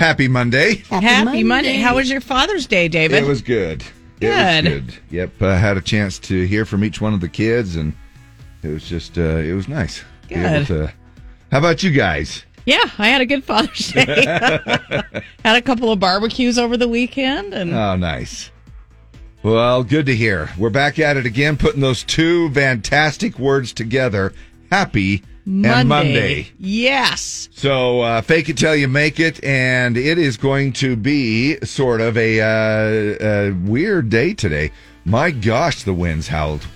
Happy Monday. Happy, Monday. How was your Father's Day, David? It was good. It Good. was good. Yep. I had a chance to hear from each one of the kids, and it was just, uh, it was nice. Be able Good. to- how about you guys? yeah, I had a good Father's Day. had a couple of barbecues over the weekend, and Oh, nice. Well, good to hear. We're back at it again, putting those two fantastic words together happy Monday. and Monday. Yes. So, uh, fake it till you make it, and it is going to be sort of a, uh, a weird day today. My gosh, the winds howled.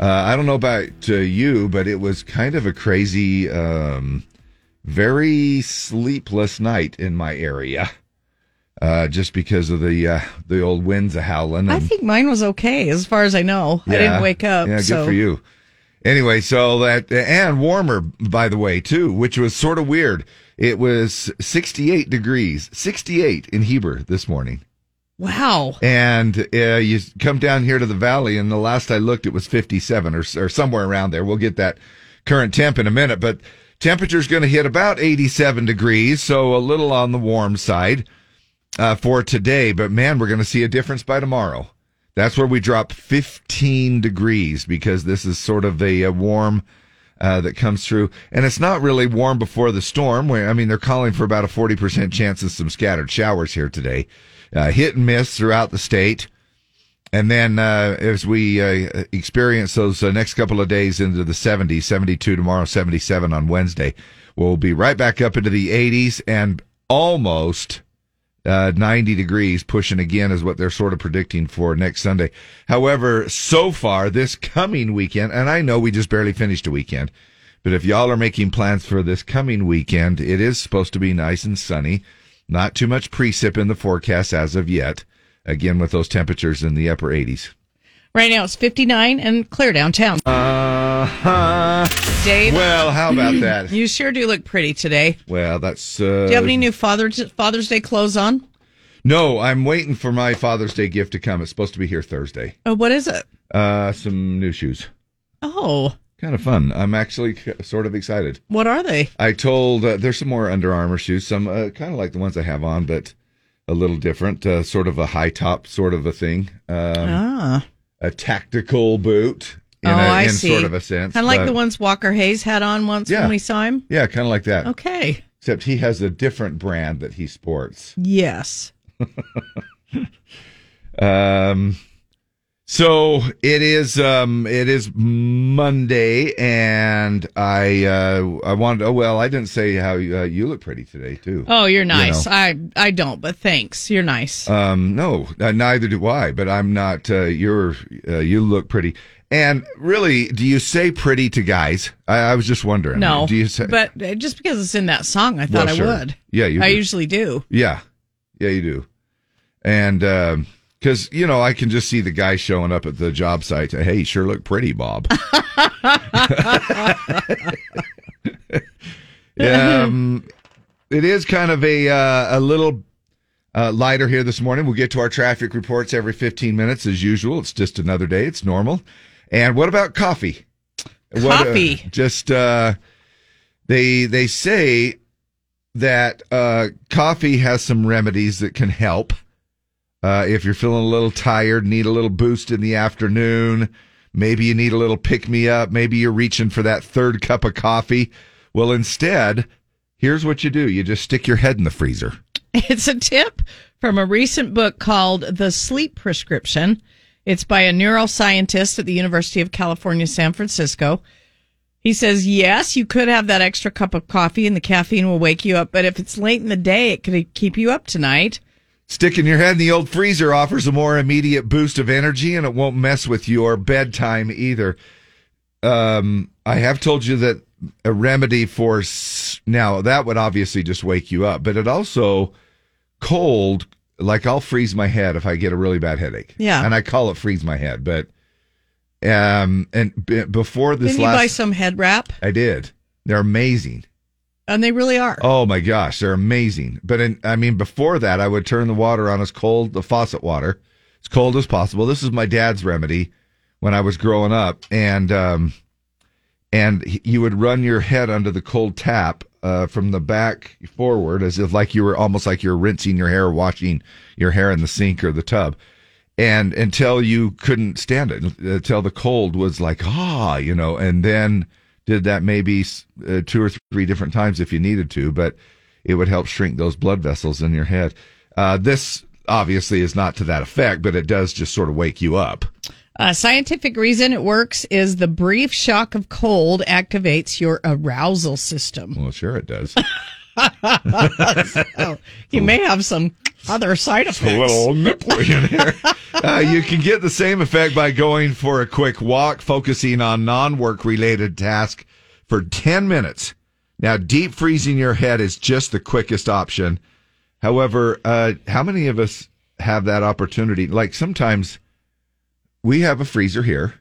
Uh, I don't know about uh, you, but it was kind of a crazy, um, very sleepless night in my area, uh, just because of the uh, the old winds a howling. I think mine was okay, as far as I know. I didn't wake up. Yeah, good so. for you. Anyway, so that and warmer by the way too, which was sort of weird. It was 68 degrees, 68 in Heber this morning. Wow. And uh, you come down here to the valley, and the last I looked, it was 57 or, or somewhere around there. We'll get that current temp in a minute, but temperature's going to hit about 87 degrees, so a little on the warm side uh, for today. But man, we're going to see a difference by tomorrow. That's where we drop 15 degrees because this is sort of a, a warm uh, that comes through. And it's not really warm before the storm. I mean, they're calling for about a 40% chance of some scattered showers here today. Uh, hit and miss throughout the state. And then uh, as we uh, experience those uh, next couple of days into the 70s, 72 tomorrow, 77 on Wednesday, we'll be right back up into the 80s and almost uh, 90 degrees, pushing again is what they're sort of predicting for next Sunday. However, so far this coming weekend, and I know we just barely finished a weekend, but if y'all are making plans for this coming weekend, it is supposed to be nice and sunny. Not too much precip in the forecast as of yet. Again, with those temperatures in the upper 80s. Right now it's 59 and clear downtown. Uh huh. Dave, Well, how about that? you sure do look pretty today. Well, that's. Uh, Do you have any new Father's Father's Day clothes on? No, I'm waiting for my Father's Day gift to come. It's supposed to be here Thursday. Oh, what is it? Uh, some new shoes. Oh, Kind of fun. I'm actually sort of excited. what are they? I told uh, there's some more Under Armour shoes, some uh, kind of like the ones I have on, but a little different. Uh, sort of a high top sort of a thing. Um, ah, a tactical boot in, oh, a, I in see. sort of a sense. Kind of like the ones Walker Hayes had on once Yeah. when we saw him. Yeah, kind of like that. Okay. Except he has a different brand that he sports. Yes. Um, so it is. Um, it is Monday, and I. Uh, I wanted. Oh well, I didn't say how uh, you look pretty today too. Oh, you're nice. know. I I don't, but thanks. You're nice. Um, no, uh, neither do I. But I'm not. Uh, you're. Uh, you look pretty. And really, do you say pretty to guys? I, I was just wondering. no, Do you say? but just because it's in that song, I thought Well, sure. I would. Yeah, you I do. usually do. Yeah, yeah, you do. And because you know, I can just see the guy showing up at the job site. Hey, you sure look pretty, Bob. um, it is kind of a uh, a little uh, lighter here this morning. We'll get to our traffic reports every 15 minutes as usual. It's just another day. It's normal. And what about coffee? What, uh, Coffee. just uh, they they say that uh, coffee has some remedies that can help. Uh, if you're feeling a little tired, need a little boost in the afternoon, maybe you need a little pick me up, maybe you're reaching for that third cup of coffee. Well, instead, here's what you do you just stick your head in the freezer. It's a tip from a recent book called The Sleep Prescription. It's by a neuroscientist at the University of California, San Francisco. He says, yes, you could have that extra cup of coffee and the caffeine will wake you up, but if it's late in the day, it could keep you up tonight. Sticking your head in the old freezer offers a more immediate boost of energy and it won't mess with your bedtime either. Um, I have told you that a remedy for now that would obviously just wake you up, but it also cold. Like I'll freeze my head if I get a really bad headache. Yeah. and I call it freeze my head. But um, and b- before this Didn't you buy some head wrap? I did. They're amazing. And they really are. Oh my gosh, they're amazing. But in, I mean, before that, I would turn the water on as cold, the faucet water, as cold as possible. This is my dad's remedy when I was growing up, and um, and you would run your head under the cold tap uh, from the back forward, as if like you were almost like you're rinsing your hair, washing your hair in the sink or the tub, and until you couldn't stand it, until the cold was like ah, you know, and then did that maybe uh, two or three different times if you needed to, but it would help shrink those blood vessels in your head. Uh, this obviously is not to that effect, but it does just sort of wake you up. A scientific reason it works is the brief shock of cold activates your arousal system. Well, sure it does. So you may have some other side effects. a little nipply in here. Uh, you can get the same effect by going for a quick walk, focusing on non-work related tasks for 10 minutes. Now, deep freezing your head is just the quickest option. However, uh, how many of us have that opportunity? Like sometimes we have a freezer here.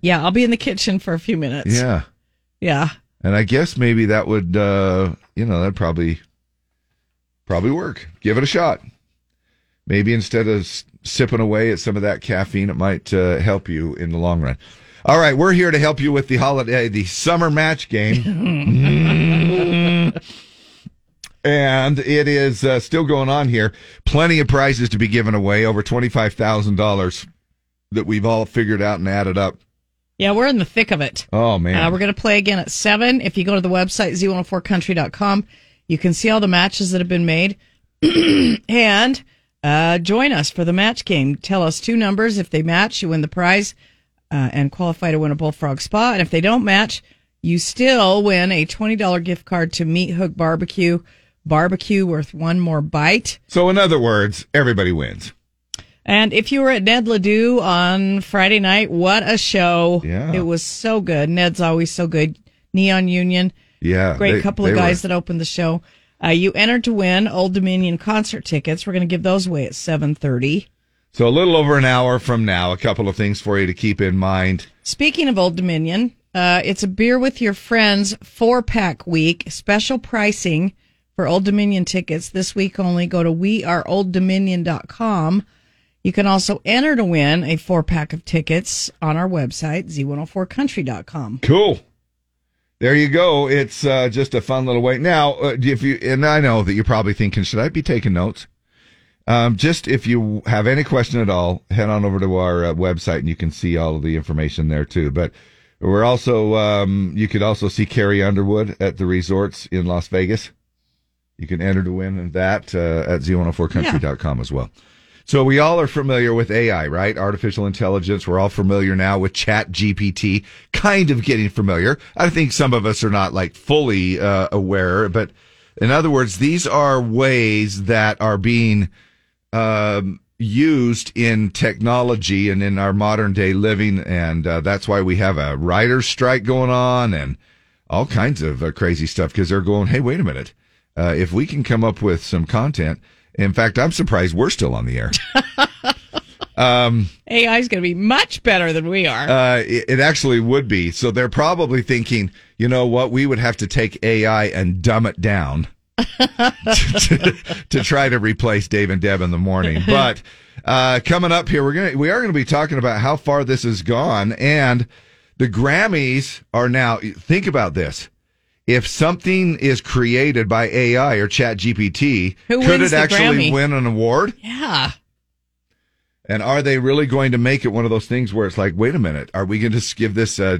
Yeah, I'll be in the kitchen for a few minutes. Yeah. Yeah. And I guess maybe that would, uh, you know, that'd probably, probably work. Give it a shot. Maybe instead of sipping away at some of that caffeine, it might uh, help you in the long run. All right, we're here to help you with the holiday, the summer match game. and it is uh, still going on here. Plenty of prizes to be given away, over $25,000 that we've all figured out and added up. Yeah, we're in the thick of it. Oh, man. Uh, we're going to play again at 7. If you go to the website, z104country.com, you can see all the matches that have been made. and uh, join us for the match game. Tell us two numbers. If they match, you win the prize uh, and qualify to win a Bullfrog Spa. And if they don't match, you still win a $20 gift card to Meat Hook Barbecue. Barbecue worth one more bite. so, in other words, everybody wins. And if you were at Ned Ledoux on Friday night, what a show. Yeah. It was so good. Ned's always so good. Neon Union, Yeah. great they- couple of guys were- that opened the show. Uh, you entered to win Old Dominion concert tickets. We're going to give those away at 7:30. So a little over an hour from now, a couple of things for you to keep in mind. Speaking of Old Dominion, uh, it's a beer with your friends four pack week. Special pricing for Old Dominion tickets this week only. Go to weareolddominion.com. You can also enter to win a four pack of tickets on our website, z104country.com. Cool. There you go. It's uh, just a fun little way. Now, uh, if you and I know that you're probably thinking, should I be taking notes? Um, just if you have any question at all, head on over to our uh, website and you can see all of the information there too. But we're also um, you could also see Carrie Underwood at the resorts in Las Vegas. You can enter to win that uh, at z104country.com as well. So we all are familiar with AI, right? Artificial intelligence. We're all familiar now with Chat GPT, kind of getting familiar. I think some of us are not like fully uh, aware, but in other words, these are ways that are being um, used in technology and in our modern day living, and uh, that's why we have a writer's strike going on and all kinds of uh, crazy stuff because they're going, hey, wait a minute, uh, if we can come up with some content. In fact, I'm surprised we're still on the air. Um, AI is going to be much better than we are. Uh, it, it actually would be. So they're probably thinking, you know what? We would have to take AI and dumb it down to, to try to replace Dave and Deb in the morning. But uh, coming up here, we're gonna we are gonna be talking about how far this has gone, and the Grammys are now. Think about this. If something is created by AI or Chat GPT, could it actually Grammy? win an award? yeah. And are they really going to make it one of those things where it's like, wait a minute, are we going to just give this uh,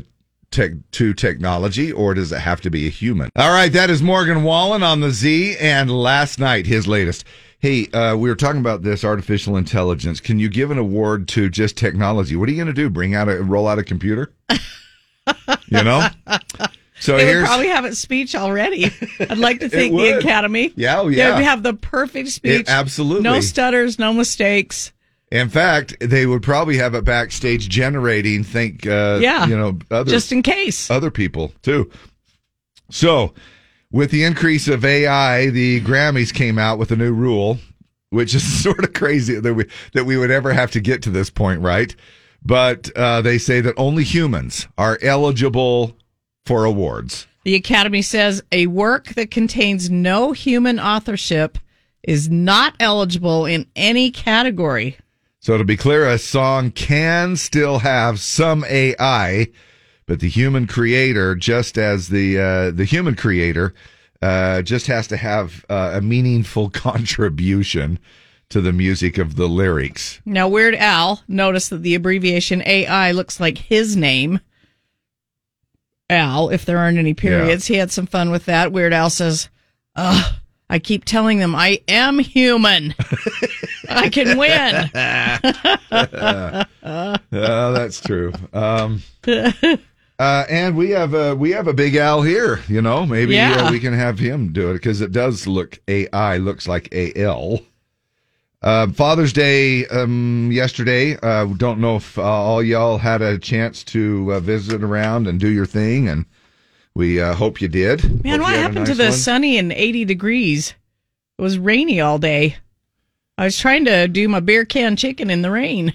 tech to technology or does it have to be a human? All right, that is Morgan Wallen on the Z. And last night, his latest. Hey, uh, we were talking about this artificial intelligence. Can you give an award to just technology? What are you going to do? Bring out a roll out a computer? you know? So They would here's probably have a speech already. I'd like to think the. Academy. Yeah, oh, They would have the perfect speech. absolutely. No stutters, no mistakes. in fact, they would probably have it backstage generating. Think, uh, Yeah. you know, other Just in case. other people too. So, with the increase of AI, the Grammys came out with a new rule, which is sort of crazy that we that we would ever have to get to this point, right? But uh, they say that only humans are eligible for awards. The Academy says a work that contains no human authorship is not eligible in any category. So to be clear, a song can still have some AI, but the human creator, just as the uh, the human creator, uh, just has to have uh, a meaningful contribution to the music of the lyrics. Now, Weird Al noticed that the abbreviation AI looks like his name. Al, if there aren't any periods. He had some fun with that. Weird Al says, Ugh, I keep telling them I am human. I can win. Oh, that's true. Um, uh, and we have a we have a big Al here. You know, maybe Yeah. uh, we can have him do it because it does look AI looks like A L. Uh, Father's Day um, yesterday. Uh, don't know if uh, all y'all had a chance to uh, visit around and do your thing, and we uh, hope you did. Man, Hope what you had a happened to the one. sunny and 80 degrees? It was rainy all day. I was trying to do my beer can chicken in the rain.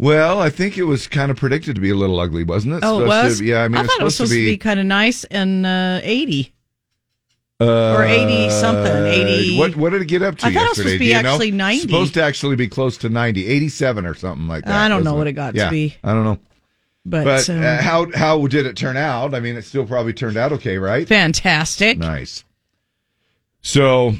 Well, I think it was kind of predicted to be a little ugly, wasn't it? Oh, it was? to- yeah, I mean, I thought it was supposed to be, kind of nice and uh, 80. Uh, Or 80 something, 80 What what did it get up to I thought it was supposed to be you know? actually 90. Supposed to actually be close to 90, 87 or something like that. I don't know what it got to be. I don't know. But, But um, uh, how how did it turn out? I mean, it still probably turned out okay, right? fantastic. Nice. So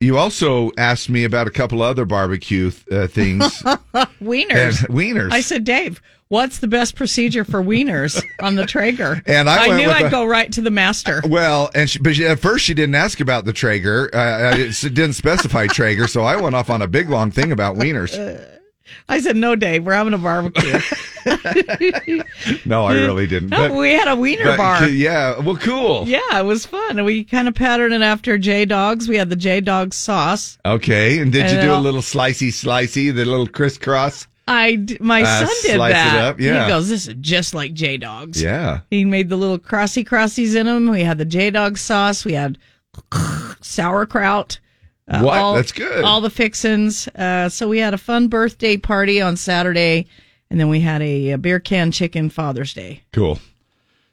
you also asked me about a couple other barbecue uh, things and Wieners. wieners. I said, Dave, what's the best procedure for wieners on the Traeger? And I went knew I'd a- go right to the master. Well, and she, but she, at first she didn't ask about the Traeger. Uh, it didn't specify Traeger, so I went off on a big long thing about wieners. I said, no, Dave, we're having a barbecue. No, I really didn't. No, But, we had a wiener but, bar. yeah, well, cool. Yeah, it was fun. And we kind of patterned it after J Dawgs. We had the J Dawg sauce. Okay, and did you do a I'll- little slicey, slicey, the little crisscross? I my Uh, son did that. up, yeah. He goes, this is just like J Dawgs. Yeah. He made the little crossy crossies in them. We had the J Dawg sauce. We had sauerkraut. Uh, What? all- That's good. All the fixins. Uh, so we had a fun birthday party on Saturday, and then we had a, a beer can chicken Father's Day. Cool.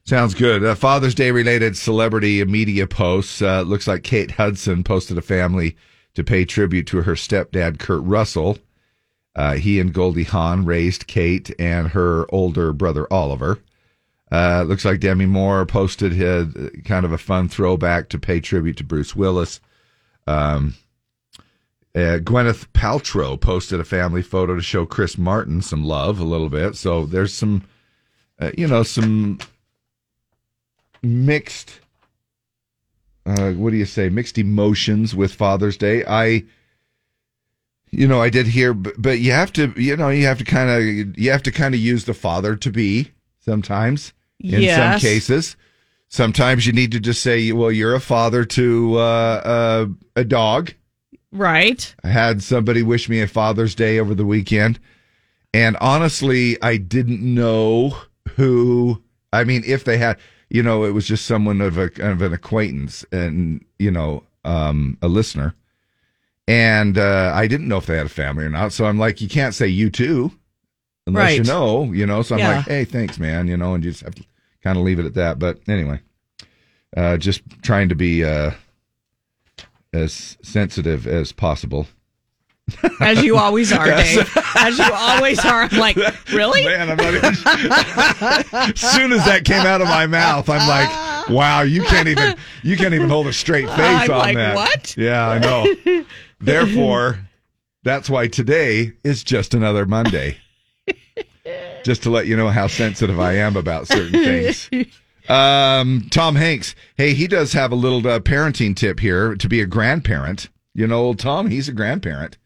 Sounds good. Uh, Father's Day related celebrity media posts. Uh, looks like Kate Hudson posted a family to pay tribute to her stepdad, Kurt Russell. Uh, he and Goldie Hawn raised Kate and her older brother, Oliver. Uh, looks like Demi Moore posted uh, kind of a fun throwback to pay tribute to Bruce Willis. Um, uh, Gwyneth Paltrow posted a family photo to show Chris Martin some love a little bit. So there's some, uh, you know, some mixed uh what do you say mixed emotions with father's day i you know i did hear but, but you have to you know you have to kind of you have to kind of use the father to be sometimes in Yes. some cases sometimes you need to just say well you're a father to uh, uh a dog Right. I had somebody wish me a Father's Day over the weekend, and honestly, I didn't know who. I mean, if they had, you know, it was just someone of a of an acquaintance and you know, um, a listener, and uh, I didn't know if they had a family or not. So I'm like, you can't say you too, unless you know, you know. So I'm Yeah. like, hey, thanks, man, you know, and you just have to kind of leave it at that. But anyway, uh, just trying to be uh, as sensitive as possible. As you always are, Dave. As you always are. I'm like, really? Man, I'm not even. as soon as that came out of my mouth, I'm like, wow, you can't even you can't even hold a straight face I'm on like, that. what? Yeah, I know. Therefore, that's why today is just another Monday. Just to let you know how sensitive I am about certain things. Um, Tom Hanks, hey, he does have a little uh, parenting tip here to be a grandparent. You know, old Tom, he's a grandparent.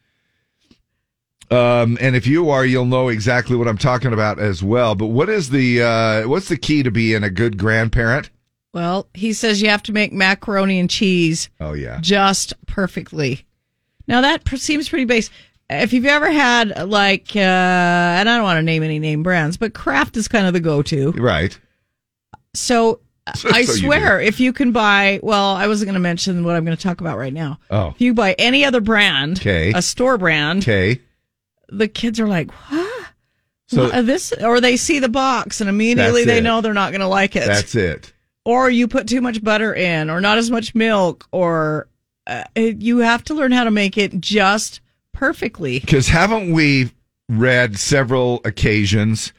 Um, and if you are, you'll know exactly what I'm talking about as well. But what is the uh, what's the key to being a good grandparent? Well, he says you have to make macaroni and cheese Oh yeah, just perfectly. Now that seems pretty basic. If you've ever had like, uh, and I don't want to name any name brands, but Kraft is kind of the go-to. right. So, So- I so swear, if you can buy, well, I wasn't going to mention what I'm going to talk about right now. Oh, If you buy any other brand, 'Kay. a store brand, okay. the kids are like, what? So What, this, or they see the box and immediately they it. know they're not going to like it. that's it. or you put too much butter in, or not as much milk, or uh, you have to learn how to make it just perfectly. Because haven't we read several occasions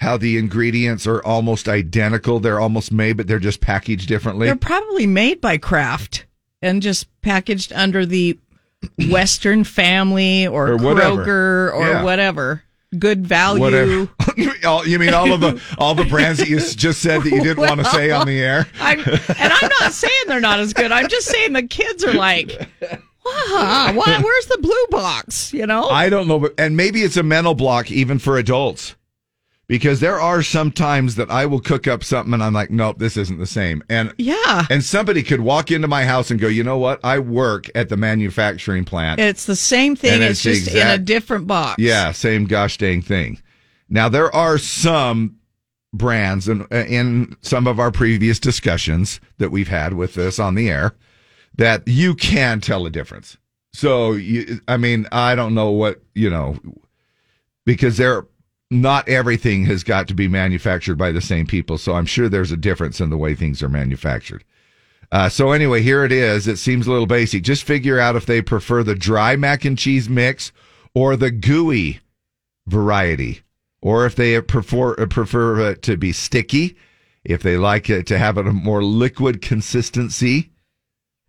how the ingredients are almost identical. They're almost made, but they're just packaged differently. They're probably made by Kraft and just packaged under the Western Family or, Or whatever. Kroger or Yeah. whatever. Good value. Whatever. You mean all of the all the brands that you just said that you didn't want to say on the air? I'm, and I'm not saying they're not as good. I'm just saying the kids are like, wow, why, where's the blue box? You know? I don't know, but and maybe it's a mental block even for adults. Because there are some times that I will cook up something and I'm like, nope, this isn't the same. And yeah. and somebody could walk into my house and go, you know what? I work at the manufacturing plant. It's the same thing. It's, it's just the in a different box. Yeah, same gosh dang thing. Now there are some brands and in some of our previous discussions that we've had with this on the air that you can tell a difference. So you, I mean, I don't know what you know because there, not everything has got to be manufactured by the same people. So I'm sure there's a difference in the way things are manufactured. Uh, so anyway, here it is. It seems a little basic. Just figure out if they prefer the dry mac and cheese mix or the gooey variety, or if they prefer prefer it to be sticky, if they like it to have a more liquid consistency.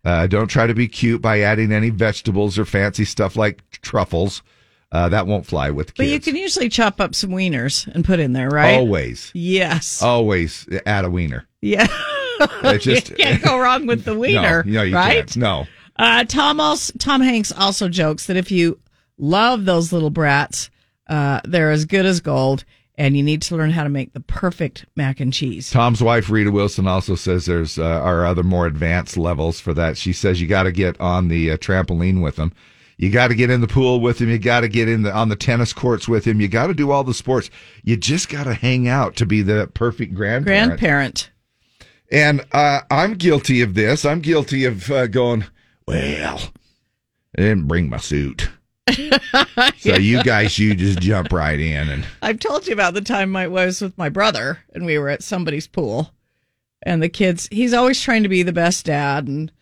Uh, don't try to be cute by adding any vegetables or fancy stuff like truffles. Uh, that won't fly with kids. But you can usually chop up some wieners and put in there, right? always, Yes. always add a wiener. Yeah. It just- you can't go wrong with the wiener, no, no, you right? can't. No. Uh, Tom also, Tom Hanks also jokes that if you love those little brats, uh, they're as good as gold, and you need to learn how to make the perfect mac and cheese. Tom's wife, Rita Wilson, also says there's uh, are other more advanced levels for that. She says you got to get on the uh, trampoline with them. You got to get in the pool with him. You got to get in the, on the tennis courts with him. You got to do all the sports. You just got to hang out to be the perfect grandparent. Grandparent. And uh, I'm guilty of this. I'm guilty of uh, going, well, I didn't bring my suit. so you guys, you just jump right in and I've told you about the time I was with my brother and we were at somebody's pool, and the kids. He's always trying to be the best dad, and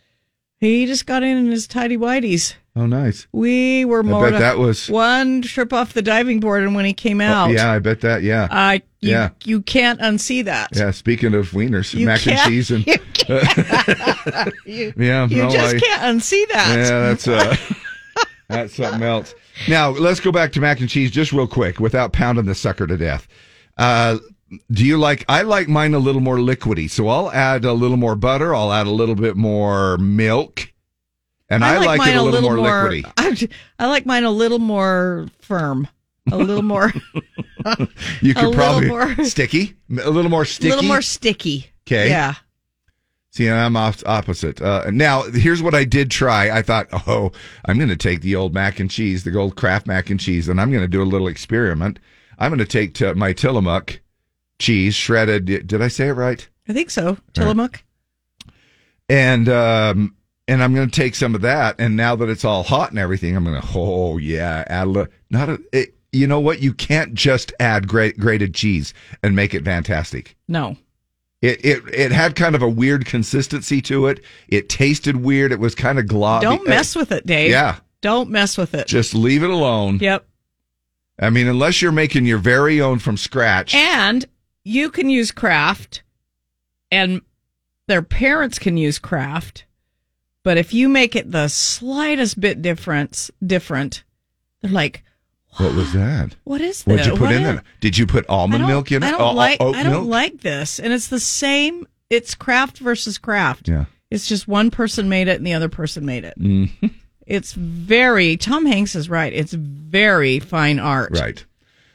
he just got in in his tidy whities. Oh, nice. We were I more bet that was. one trip off the diving board, and when he came out, Yeah, I bet that. Yeah. I you, Yeah. you can't unsee that. Yeah, speaking of wieners, You mac and cheese, and you you, yeah, you no, just I- can't unsee that. yeah, that's uh, that's something else. Now let's go back to mac and cheese just real quick, without pounding the sucker to death. Uh, do you like? I like mine a little more liquidy, so I'll add a little more butter. I'll add a little bit more milk, and I, like, mine it a little, more, liquidy. I, I like mine a little more firm, a little more, You could little probably more- sticky, a little more sticky, a little more sticky. Okay, Yeah. See, I'm off opposite. Uh, now, here's what I did try. I thought, oh, I'm going to take the old mac and cheese, the old Kraft mac and cheese, and I'm going to do a little experiment. I'm going to take to my Tillamook cheese, shredded. Did I say it right? I think so. Tillamook. And um, and I'm going to take some of that. And now that it's all hot and everything, I'm going to, oh yeah, add a little. Not a. It, you know what? You can't just add gra- grated cheese and make it fantastic. No. It, it it had kind of a weird consistency to it. It tasted weird. It was kind of globby. Don't mess with it, Dave. Yeah, Don't mess with it. just leave it alone. Yep. I mean, unless you're making your very own from scratch. And you can use Kraft, and their parents can use Kraft. But if you make it the slightest bit difference, different, they're like, what was that? "What is this? What'd you put What in there? Did you put almond milk in it? I don't Oh, like. oat I don't milk? like this, and it's the same. It's Kraft versus Kraft. Yeah. It's just one person made it and the other person made it. Mm, It's very. Tom Hanks is right. It's very fine art. right.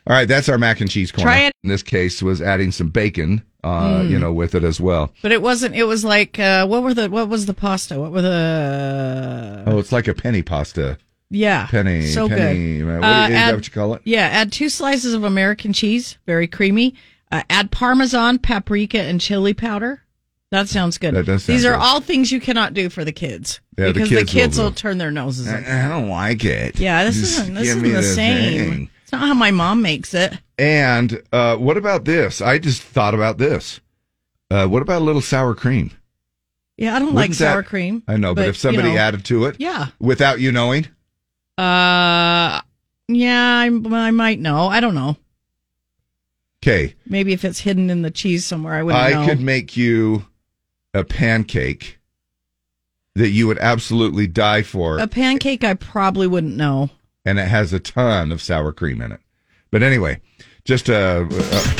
All right. That's our mac and cheese corner. Try it. In this case, was adding some bacon, uh, you know, with it as well. But it wasn't. It was like uh, what were the what was the pasta? What were the Oh, it's like a penne pasta. yeah Penne. so penne. good. What, Uh, is that what you call it? Yeah, add two slices of American cheese, very creamy. Uh, add parmesan, paprika, and chili powder. That sounds good. That does sound These are good. all things you cannot do for the kids Yeah, the because kids the kids will will, turn their noses. I, up. I don't like it. Yeah, this Just isn't this isn't me the same. thing. It's not how my mom makes it. And uh, what about this? I just thought about this. Uh, what about a little sour cream? Yeah, I don't like Wouldn't that- sour cream. I know, but, if somebody you know, added to it yeah, without you knowing, uh, yeah, I, I might know. I don't know. Okay, Maybe if it's hidden in the cheese somewhere, I wouldn't I know. could make you a pancake that you would absolutely die for, a pancake, I probably wouldn't know. And it has a ton of sour cream in it. But anyway, just a,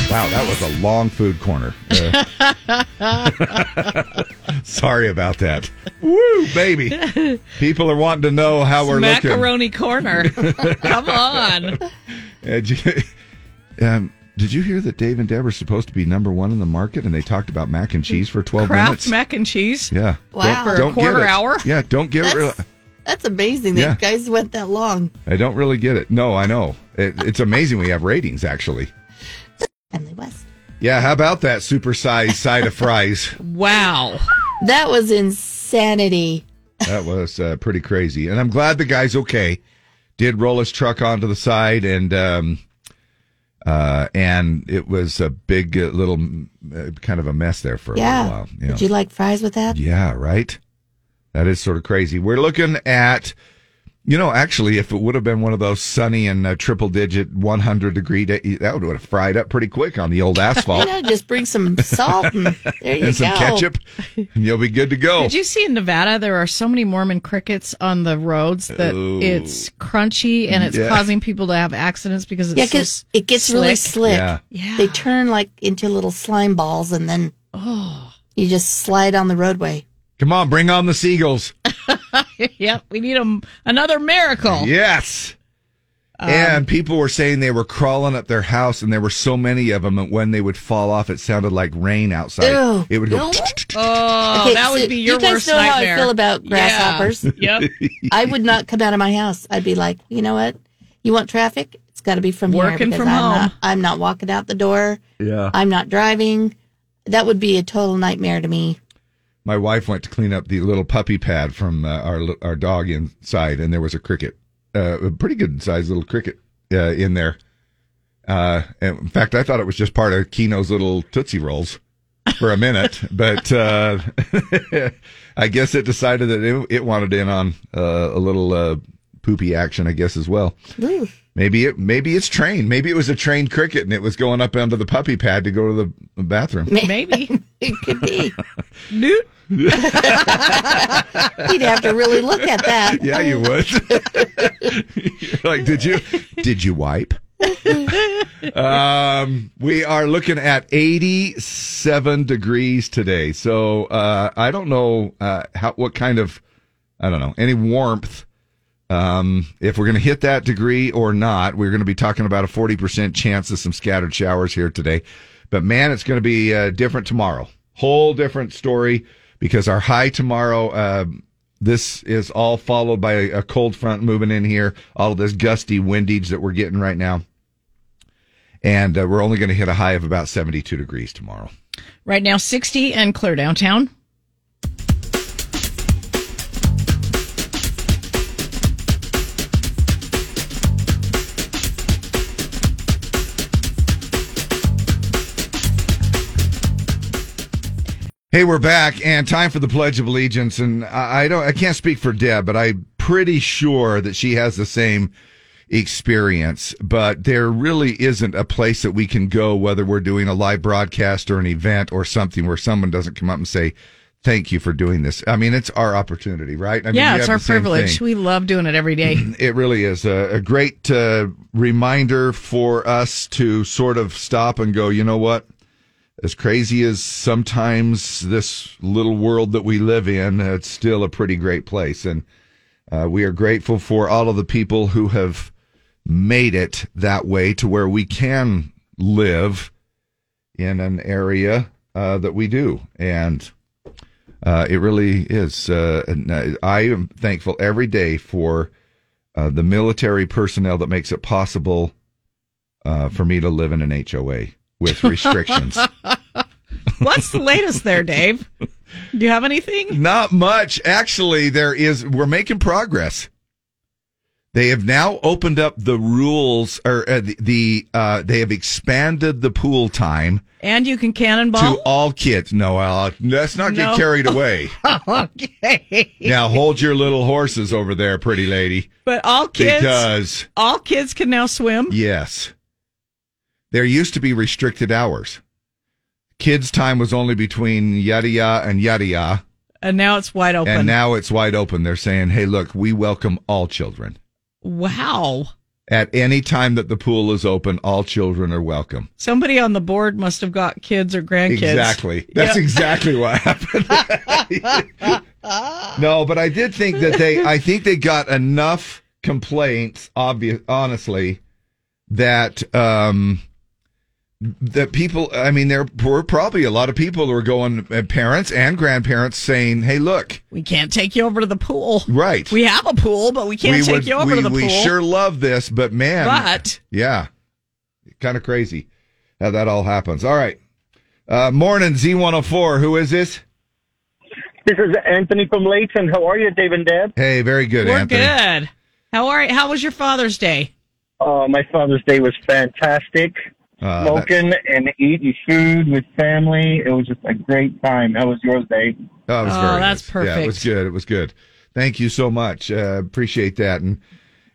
wow, that was a long food corner. Uh, sorry about that. Woo, baby. People are wanting to know how we're looking. Macaroni corner. Come on. Uh, did you, um, did you hear that Dave and Deb are supposed to be number one in the market, and they talked about mac and cheese for twelve Kraft minutes? mac and cheese. yeah. Wow. Don't, For a don't quarter get it. hour? Yeah. Don't get it. That's, that's amazing that Yeah. you guys went that long. I don't really get it. No, I know. It, it's amazing we have ratings, actually. Emily West. Yeah. How about that supersized side of fries? Wow. That was insanity. That was uh, pretty crazy, and I'm glad the guy's okay. Did roll his truck onto the side, and um, uh, and it was a big uh, little uh, kind of a mess there for a Yeah. little while. you know. Would you like fries with that? Yeah, right. That is sort of crazy. We're looking at, you know, actually, if it would have been one of those sunny and uh, triple digit 100 degree day, that would have fried up pretty quick on the old You asphalt know, just bring some salt and there you and some go. ketchup, and you'll be good to go. Did you see in Nevada there are so many Mormon crickets on the roads that Ooh. it's crunchy and it's Yeah. causing people to have accidents because it's Yeah, so because it gets really slick. slick. Yeah. Yeah. They turn like into little slime balls and then Oh. you just slide on the roadway. Come on, bring on the seagulls. yep, we need a, another miracle. Yes. Um, and people were saying they were crawling up their house, and there were so many of them. And when they would fall off, it sounded like rain outside. Ew. It would go. Ew. Oh, Okay, that so would be your worst nightmare. you guys know nightmare. how I feel about Yeah. grasshoppers. Yep. I would not come out of my house. I'd be like, you know what? You want traffic? It's got to be from here Working from I'm home. Not, I'm not walking out the door. Yeah. I'm not driving. That would be a total nightmare to me. My wife went to clean up the little puppy pad from uh, our our dog inside, and there was a cricket, uh, a pretty good sized little cricket uh, in there. Uh, and in fact, I thought it was just part of Kino's little tootsie rolls for a minute, but uh, I guess it decided that it, it wanted in on uh, a little uh, poopy action, I guess as well. Ooh. Maybe it maybe it's trained. Maybe it was a trained cricket, and it was going up under the puppy pad to go to the bathroom. Maybe. It could be. Newt. You'd have to really look at that. Yeah, you would. Like, did you did you wipe? um, we are looking at 87 degrees today. So uh, I don't know uh, how what kind of I don't know any warmth. Um, if we're going to hit that degree or not, we're going to be talking about a 40% chance of some scattered showers here today. But man, it's going to be uh, different tomorrow. Whole different story because our high tomorrow, uh, this is all followed by a, a cold front moving in here. All of this gusty windage that we're getting right now. And uh, we're only going to hit a high of about 72 degrees tomorrow. Right now, 60 and clear downtown. Hey, we're back and time for the Pledge of Allegiance. And I, don't, I can't speak for Deb, but I'm pretty sure that she has the same experience. But there really isn't a place that we can go, whether we're doing a live broadcast or an event or something where someone doesn't come up and say, thank you for doing this. I mean, it's our opportunity, right? I mean, yeah, it's our privilege. thing. We love doing it every day. It really is a, a great uh, reminder for us to sort of stop and go, you know what? As crazy as sometimes this little world that we live in, it's still a pretty great place. And uh, we are grateful for all of the people who have made it that way to where we can live in an area uh, that we do. And uh, it really is. Uh, uh, I am thankful every day for uh, the military personnel that makes it possible for me to live in an HOA with restrictions. What's the latest there, Dave? Do you have anything? Not much. Actually, there is, we're making progress. They have now opened up the rules, or uh, the, the uh, they have expanded the pool time And you can cannonball? to all kids. No, uh, let's not get No. carried away. okay. now hold your little horses over there, pretty lady, But all kids, because all kids can now swim. Yes. There used to be restricted hours. Kids' time was only between yada yada and yada yada. And now it's wide open. And now it's wide open. They're saying, hey, look, we welcome all children. wow. At any time that the pool is open, all children are welcome. Somebody on the board must have got kids or grandkids. Exactly. That's Yep. exactly what happened. no, but I did think that they, I think they got enough complaints, obvious, honestly, that, um, that people, I mean, there were probably a lot of people who were going, uh, parents and grandparents saying, hey, look, We can't take you over to the pool. right. We have a pool, but we can't take you over we, to the pool. we sure love this, but man, But yeah, kind of crazy how that all happens. All right. Uh, morning, Z104. Who is this? This is Anthony from Layton. How are you, Dave and Deb? Hey, very good, we're Anthony. good. How are how was your Father's Day? Uh, my Father's Day was fantastic. Uh, Smoking and eating food with family. It was just a great time. How was yours, Dave? That was Oh, very that's nice. Yeah, it was good. It was good. Thank you so much. Uh, appreciate that. And,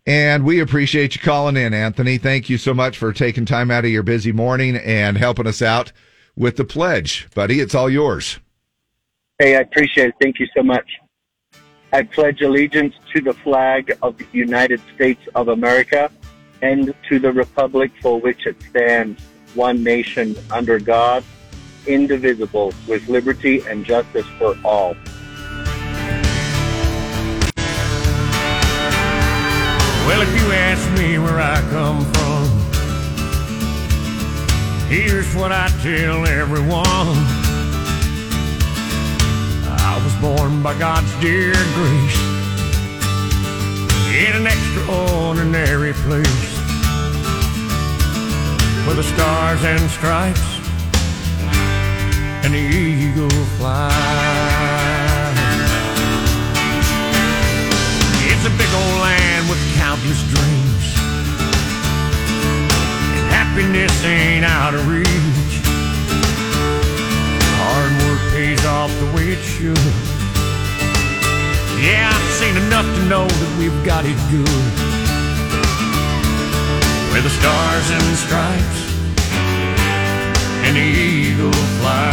and we appreciate you calling in, Anthony. Thank you so much for taking time out of your busy morning and helping us out with the pledge, buddy. It's all yours. Hey, I appreciate it. Thank you so much. I pledge allegiance to the flag of the United States of America and to the republic for which it stands, one nation under God, indivisible, with liberty and justice for all. Well, if you ask me where I come from, here's what I tell everyone. I was born by God's dear grace in an extraordinary place where the stars and stripes and the eagle fly. It's a big old land with countless dreams. And happiness ain't out of reach. Hard work pays off the way it should. Yeah, I've seen enough to know that we've got it good. Where the stars and stripes and the eagle fly.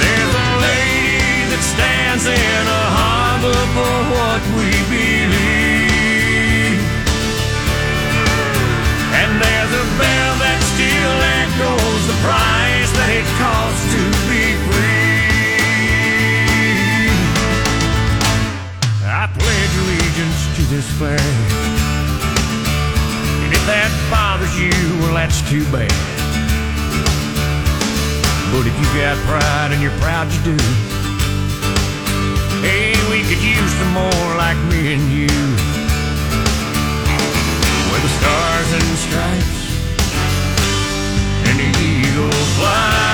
There's a lady that stands in a harbor for what we believe. And there's a bell that still echoes the price that it costs this flag. And if that bothers you, well, that's too bad. But if you got pride and you're proud you do, hey, we could use some more like me and you. Where the stars and stripes and the eagle fly.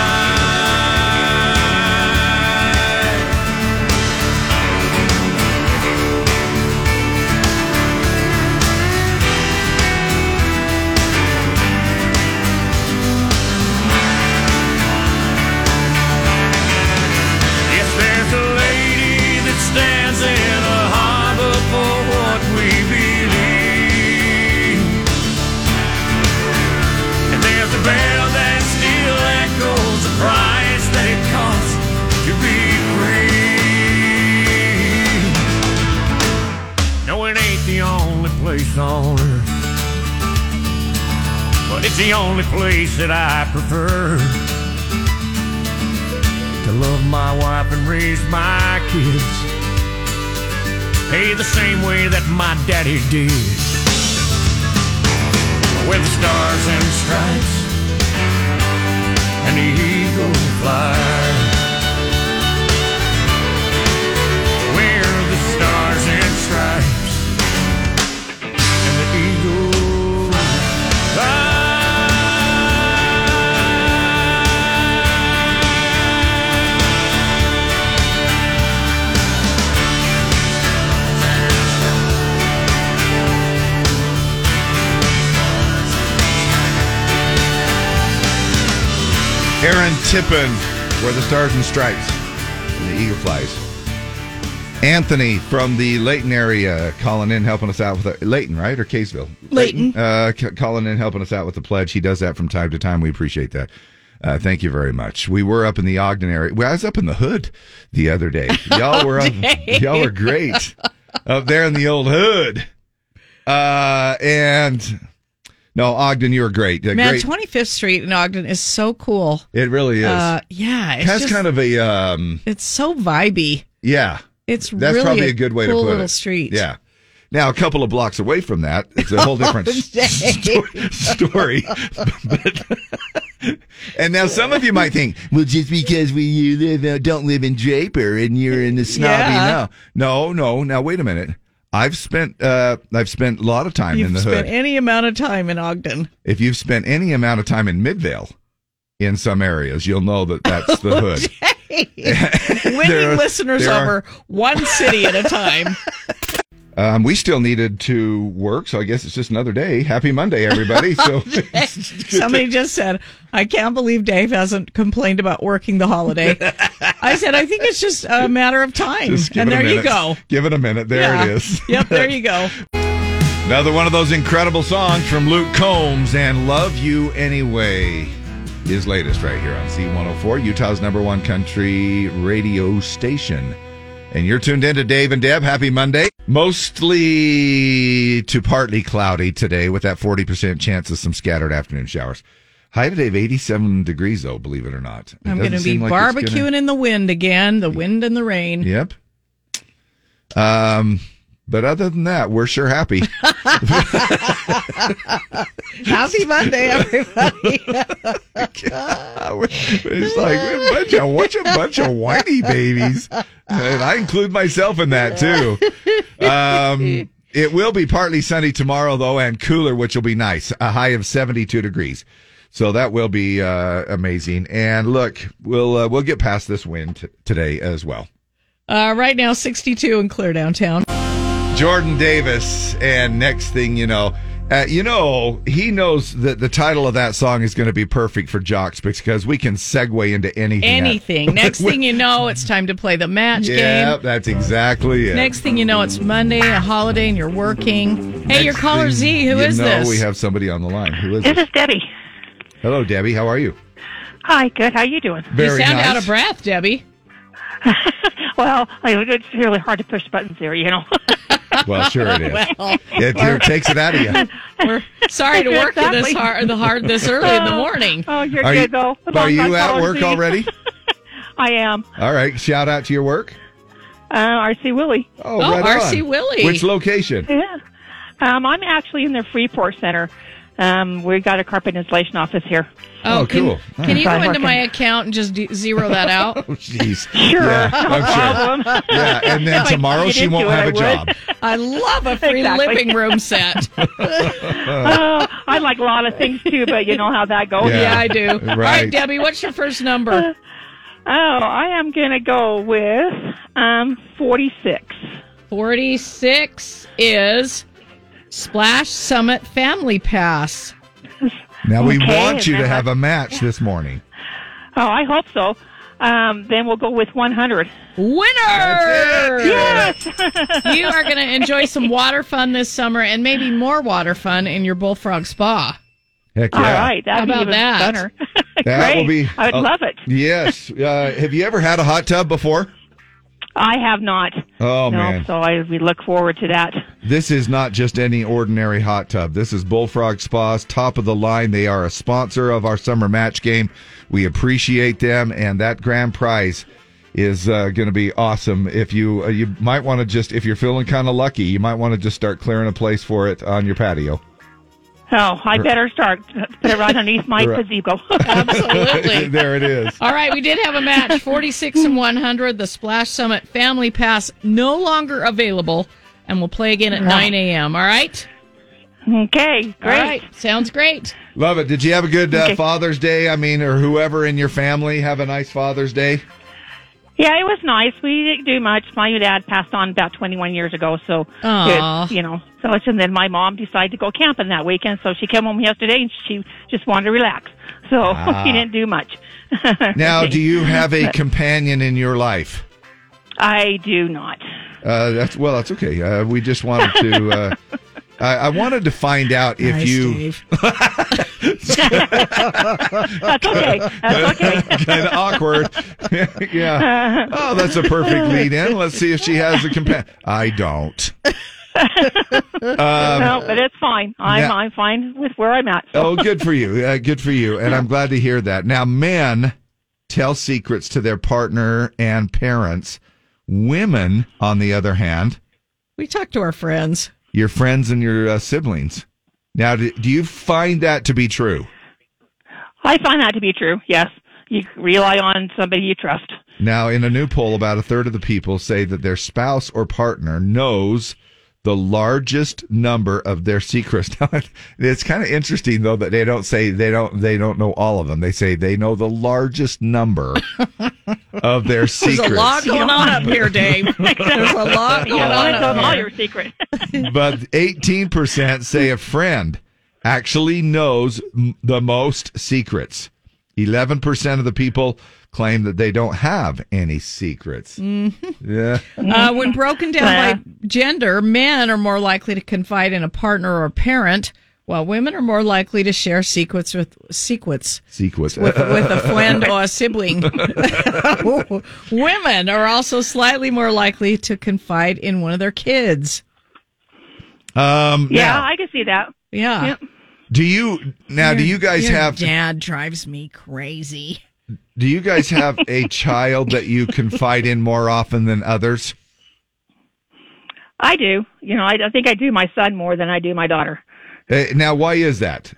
Only place that I prefer to love my wife and raise my kids. Hey, the same way that my daddy did. Where the stars and stripes and the eagle fly. Aaron Tippin, where the stars and stripes and the eagle flies. Anthony from the Layton area calling in, helping us out with a, Layton, right? Or Kaysville? Layton. Uh, c- calling in, helping us out with the pledge. He does that from time to time. We appreciate that. Uh, thank you very much. We were up in the Ogden area. Well, I was up in the hood the other day. Y'all were up, y'all were great up there in the old hood. Uh, and no, Ogden, you were great. Uh, Man, great. 25th Street in Ogden is so cool. it really is. Uh, yeah, it it's has just, kind of a, um, it's so vibey. yeah. It's That's really probably a good way to cool put little it. street. Yeah. Now, a couple of blocks away from that, it's a whole different sto- story. And now some of you might think, well, just because we you live uh, don't live in Draper and you're in the snobby Yeah. no, no, no. Now wait a minute. I've spent uh, I've spent a lot of time You've in the hood. I've spent any amount of time in Ogden. if you've spent any amount of time in Midvale, in some areas, you'll know that that's the hood. Winning listeners over one city at a time. Um, we still needed to work, so I guess it's just another day. Happy Monday, everybody! So Somebody just said, I can't believe Dave hasn't complained about working the holiday. I said, I think it's just a matter of time. And there you go. Give it a minute. There Yeah. it is. yep, there you go. Another one of those incredible songs from Luke Combs and Love You Anyway. His latest right here on Z104, Utah's number one country radio station. And you're tuned in to Dave and Deb. Happy Monday. Mostly to partly cloudy today with that 40% chance of some scattered afternoon showers. High today of 87 degrees, though, believe it or not. It I'm going to be like barbecuing gonna- in the wind again, the wind and the rain. Yep. Um, but other than that, we're sure happy. Happy Monday, everybody. it's like a bunch of what a bunch of whiny babies, and I include myself in that too. Um, it will be partly sunny tomorrow though, and cooler, which will be nice. A high of seventy-two degrees, so that will be uh, amazing. And look, we'll uh, we'll get past this wind t- today as well. Uh, right now, 62 and clear downtown. Jordan Davis, and next thing you know. Uh, you know, he knows that the title of that song is going to be perfect for Jocks because we can segue into anything. Anything. Next thing you know, it's time to play the match Yeah, game. Yep, that's exactly it. Next thing you know, it's Monday, a holiday, and you're working. Hey, your caller thing Z, who you is know, this? We have somebody on the line. Who is This this? is Debbie. Hello, Debbie. How are you? Hi, good. How are you doing? you Very sound nice. out of breath, Debbie. Well, it's really hard to push buttons there, you know. Well, sure it is. Well, it, it takes it out of you. we're sorry to work you this hard, the hard this early in the morning. oh, you're Are good you, though. are you Long-time at work Z. already? I am. All right. Shout out to your work. Uh, RC Willey. Oh, Oh, right RC on. Willey. Which location? Yeah. Um, I'm actually in the Freeport Center. Um, we got a carpet installation office here. Oh, can, cool. Can you go Fine into my account and just de- zero that out? Oh, jeez. Sure, Yeah, no I'm sure. problem. Yeah, and then If tomorrow she won't it, have a I would. job. I love a free Exactly. living room set. Oh, I like a lot of things too, but you know how that goes. Yeah. yeah, I do. All Right. right, Debbie, what's your first number? Oh, I am gonna go with um 46. 46 is Splash Summit Family Pass. Now we Okay, want you to have a match this morning. Oh, I hope so. Um, then we'll go with 100. Winner! Yes. you are going to enjoy some water fun this summer and maybe more water fun in your Bullfrog Spa. Heck yeah. All right, that'd How about even that? That Great. will be. I would uh, love it. Yes. Uh, have you ever had a hot tub before? I have not. Oh no, man. so I we look forward to that. This is not just any ordinary hot tub. This is Bullfrog Spas, top of the line. They are a sponsor of our summer match game. We appreciate them, and that grand prize is uh, going to be awesome. If you uh, you might want to just if you're feeling kind of lucky, you might want to just start clearing a place for it on your patio. Oh, I better start put it right underneath my Right. gazebo. Absolutely. there it is. All right, we did have a match 46 and 100. The Splash Summit Family Pass no longer available, and we'll play again at 9 a.m. All right? okay, great. right. Sounds great. Love it. Did you have a good uh, Okay. Father's Day? I mean, or whoever in your family have a nice Father's Day? Yeah, it was nice. We didn't do much. My dad passed on about 21 years ago, so Aw. it, you know. So it's- and then my mom decided to go camping that weekend, so she came home yesterday and she just wanted to relax. So Ah. we didn't do much. Now, do you have a companion in your life? I do not. Uh, that's well, that's okay. Uh, we just wanted to. Uh, I, I wanted to find out if Nice, you That's okay. That's okay. kind of awkward. yeah. Oh, that's a perfect lead in. Let's see if she has a companion. I don't. no, but it's fine. I'm yeah. I'm fine with where I'm at. Oh, good for you. Uh, good for you. And I'm glad to hear that. Now, men tell secrets to their partner and parents. Women, on the other hand, We talk to our friends. Your friends and your uh, siblings. Now, do, do you find that to be true? I find that to be true. Yes, you rely on somebody you trust. Now, in a new poll, about a third of the people say that their spouse or partner knows the largest number of their secrets. Now, it's kind of interesting though that they don't say they don't they don't know all of them. They say they know the largest number of their There's secrets. a lot going on up here, Dave. There's a lot going want on them all up your secrets. but 18% say a friend actually knows m- the most secrets. 11% of the people claim that they don't have any secrets. Yeah. Uh, when broken down by gender, men are more likely to confide in a partner or a parent, while women are more likely to share secrets with secrets Secrets. with, with a friend or a sibling. women are also slightly more likely to confide in one of their kids. um, Yeah, now, I can see that. Yeah. Yep. do you, now, do you guys Your have, dad drives me crazy. Do you guys have a child that you confide in more often than others? I do. You know, I, I think I do my son more than I do my daughter. Uh, now, why is that?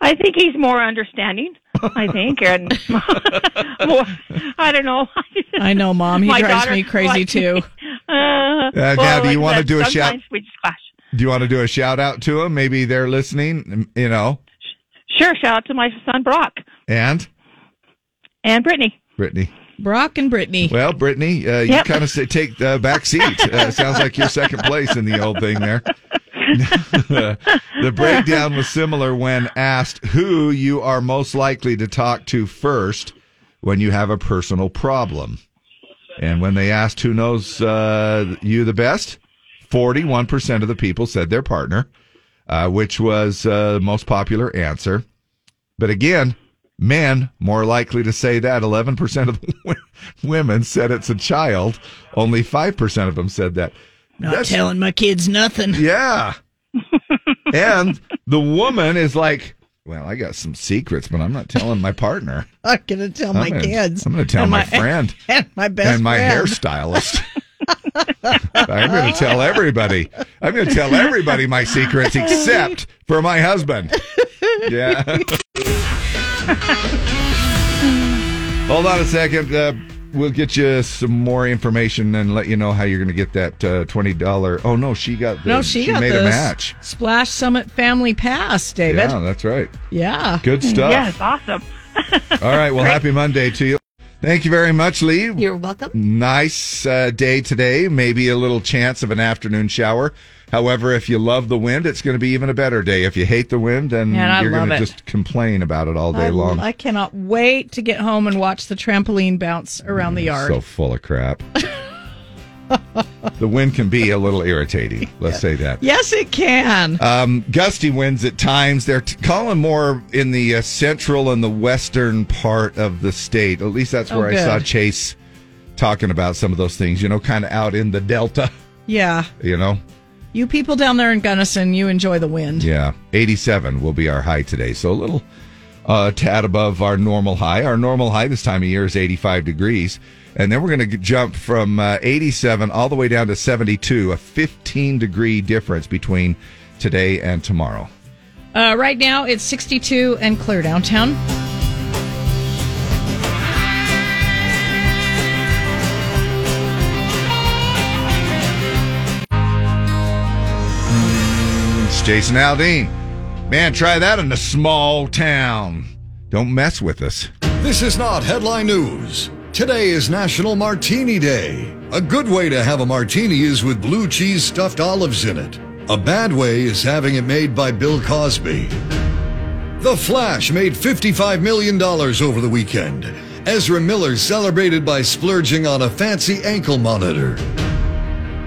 I think he's more understanding. I think, and more. I don't know. I know, Mom. He My drives daughter- me crazy my- too. Uh, now, well, do you like wanna do a shout- we just clash. Do you want to do a shout out to him? Maybe they're listening, you know, Sure. Shout out to my son Brock and and Brittany. Brittany. Brock and Brittany. Well, Brittany, uh, you Yep. kind of say, take the back seat. Uh, sounds like you're second place in the old thing there. the breakdown was similar when asked who you are most likely to talk to first when you have a personal problem. And when they asked who knows uh, you the best, 41% of the people said their partner, uh, which was uh, the most popular answer. But again, men more likely to say that. 11% of w- women said it's a child. Only 5% of them said that. Not That's- telling my kids nothing. Yeah. and the woman is like, well, I got some secrets, but I'm not telling my partner. I'm gonna tell my I'm gonna- kids. I'm gonna tell And my friend. and my best and my friend. hairstylist. I'm going to tell everybody. I'm going to tell everybody my secrets except for my husband. Yeah. Hold on a second. Uh, we'll get you some more information and let you know how you're going to get that uh, twenty dollar. Oh no, she got the, No, she, got made the a match. Splash Summit Family Pass, David. Yeah, that's right. Yeah. Good stuff. Yes, awesome. All right. Well, happy Monday to you. Thank you very much, Lee. You're welcome. Nice uh, day today. Maybe a little chance of an afternoon shower. However, if you love the wind, it's going to be even a better day. If you hate the wind, then Man, you're going to just complain about it all day I, long. I cannot wait to get home and watch the trampoline bounce around the yard. So full of crap. the wind can be a little irritating. Let's say that. yes, it can. Um, gusty winds at times. They're t- calling more in the uh, central and the western part of the state. At least that's Oh, where I saw. Chase talking about some of those things. You know, kind of out in the delta. yeah. You know. You people down there in Gunnison, you enjoy the wind. Yeah, 87 will be our high today. So a little uh, tad above our normal high. Our normal high this time of year is 85 degrees. And then we're going to jump from uh, 87 all the way down to 72, a 15 degree difference between today and tomorrow. Uh, right now, it's 62 and clear downtown. Jason Aldean. Man, try that in a small town. Don't mess with us. This is not headline news. Today is National Martini Day. A good way to have a martini is with blue cheese stuffed olives in it. A bad way is having it made by Bill Cosby. The Flash made $55 million over the weekend. Ezra Miller celebrated by splurging on a fancy ankle monitor.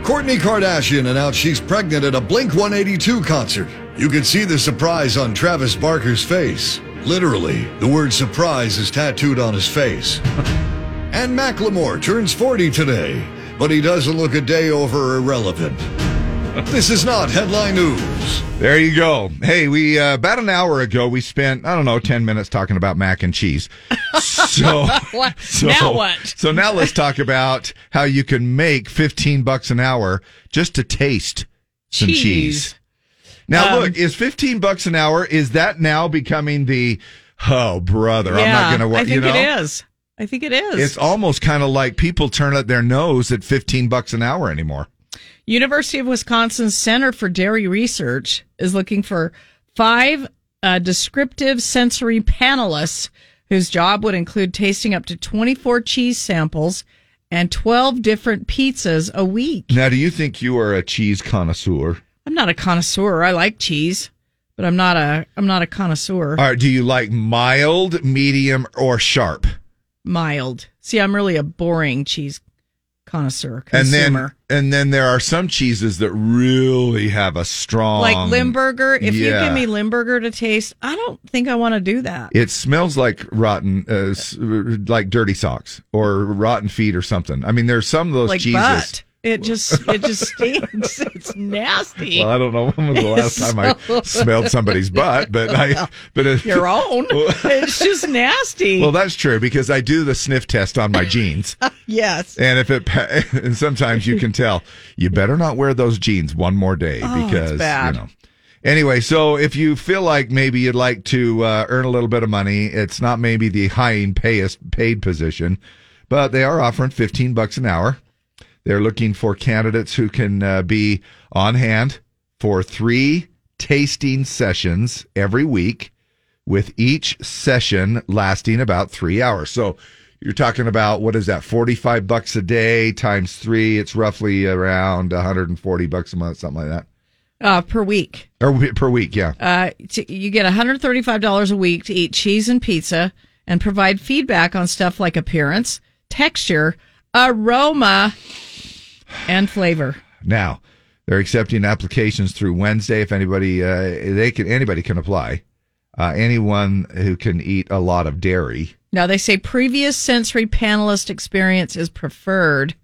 Kourtney Kardashian announced she's pregnant at a Blink 182 concert. You can see the surprise on Travis Barker's face. Literally, the word surprise is tattooed on his face. and Macklemore turns 40 today, but he doesn't look a day over irrelevant. This is not headline news. There you go. Hey, we uh, about an hour ago we spent I don't know ten minutes talking about mac and cheese. So, What? so Now what? So now let's talk about how you can make fifteen bucks an hour just to taste some cheese. Cheese. Now Um, look, is fifteen bucks an hour? Is that now becoming the oh brother? I'm not going to work. I think you know, it is. I think it is. it's almost kind of like people turn up their nose at fifteen bucks an hour anymore. University of Wisconsin's Center for Dairy Research is looking for five uh, descriptive sensory panelists whose job would include tasting up to 24 cheese samples and 12 different pizzas a week. Now, do you think you are a cheese connoisseur? I'm not a connoisseur. I like cheese, but I'm not a I'm not a connoisseur. All right, do you like mild, medium, or sharp? Mild. See, I'm really a boring cheese connoisseur And consumer. then, and then there are some cheeses that really have a strong, like Limburger. If you give me Limburger to taste, I don't think I want to do that. It smells like rotten, uh, like dirty socks or rotten feet or something. I mean, there's some of those like cheeses. butt. It just it just stinks. it's nasty. Well, I don't know when was the last time I smelled somebody's butt, but I, but it, Your own. it's just nasty. Well, that's true because I do the sniff test on my jeans. yes. And if it, and sometimes you can tell, you better not wear those jeans one more day Oh, because, you know. Anyway, so if you feel like maybe you'd like to uh, earn a little bit of money, it's not maybe the high payest paid position, but they are offering 15 bucks an hour. They're looking for candidates who can uh, be on hand for three tasting sessions every week with each session lasting about three hours. So you're talking about what is that? 45 bucks a day times three. It's roughly around 140 bucks a month, something like that. Uh, per week. Or per week, yeah. Uh, you get $135 a week to eat cheese and pizza and provide feedback on stuff like appearance, texture, aroma, and flavor. Now they're accepting applications through Wednesday. If anybody, uh, they can, anybody can apply. Uh, anyone who can eat a lot of dairy. Now, they say previous sensory panelist experience is preferred,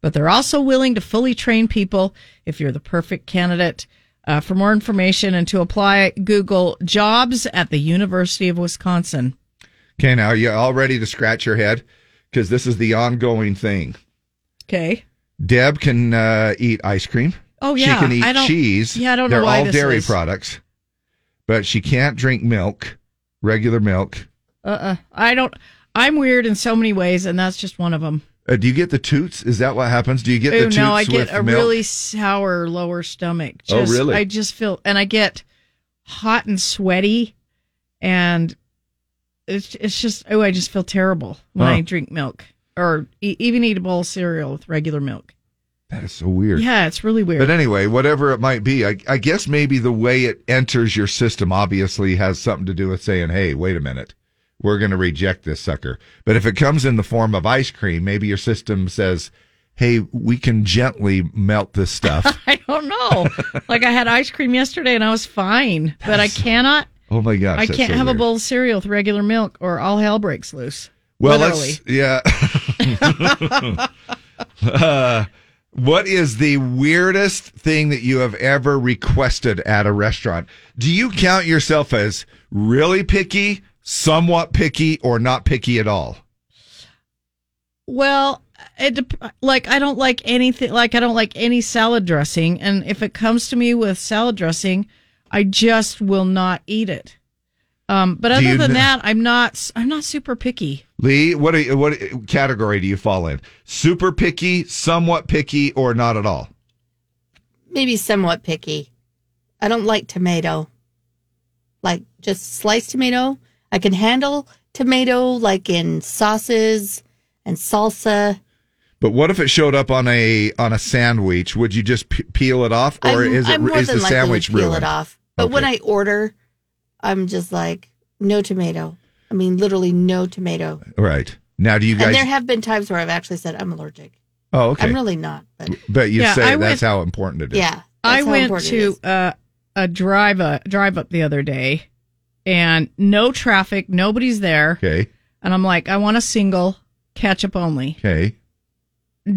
but they're also willing to fully train people if you're the perfect candidate. Uh, for more information and to apply, Google jobs at the University of Wisconsin. Okay, now are you all ready to scratch your head? Because this is the ongoing thing. Okay. Deb can uh, eat ice cream. Oh, yeah, She can eat I don't- cheese. yeah, I don't know They're why all this dairy is. products, but she can't drink milk, regular milk. Uh uh I don't. I'm weird in so many ways, and that's just one of them. Uh, do you get the toots? Is that what happens? Do you get the toots no, I get a milk? really sour lower stomach. Oh, Just, really? I just feel, and I get hot and sweaty, and it's it's just oh, I just feel terrible when Huh. I drink milk or e- even eat a bowl of cereal with regular milk. That is so weird. Yeah, it's really weird. But anyway, whatever it might be, I, I guess maybe the way it enters your system obviously has something to do with saying, "Hey, wait a minute, we're going to reject this sucker." But if it comes in the form of ice cream, maybe your system says, "Hey, we can gently melt this stuff." I don't know. like I had ice cream yesterday and I was fine, but I cannot. oh my gosh, I can't so have weird. a bowl of cereal with regular milk, or all hell breaks loose. Well, Literally. let's yeah. uh, what is the weirdest thing that you have ever requested at a restaurant? Do you count yourself as really picky, somewhat picky, or not picky at all? Well, it like I don't like anything. Like I don't like any salad dressing, and if it comes to me with salad dressing, I just will not eat it. Um, but other than kn- that, I'm not. I'm not super picky. Lee, what are you, what category do you fall in? Super picky, somewhat picky, or not at all? Maybe somewhat picky. I don't like tomato. Like just sliced tomato. I can handle tomato like in sauces and salsa. But what if it showed up on a on a sandwich? Would you just p- peel it off, or I'm, is it I'm more is than the likely sandwich to peel ruined? it off. But when I order, I'm just like no tomato. I mean, literally no tomato. Right now, do you guys. And there have been times where I've actually said I'm allergic. Oh, okay. I'm really not, but but you Yeah, say I that's went- how important it is. yeah. I how went to is. uh, a drive a drive up the other day, and no traffic, nobody's there, Okay. and I'm like, I want a single ketchup only. Okay.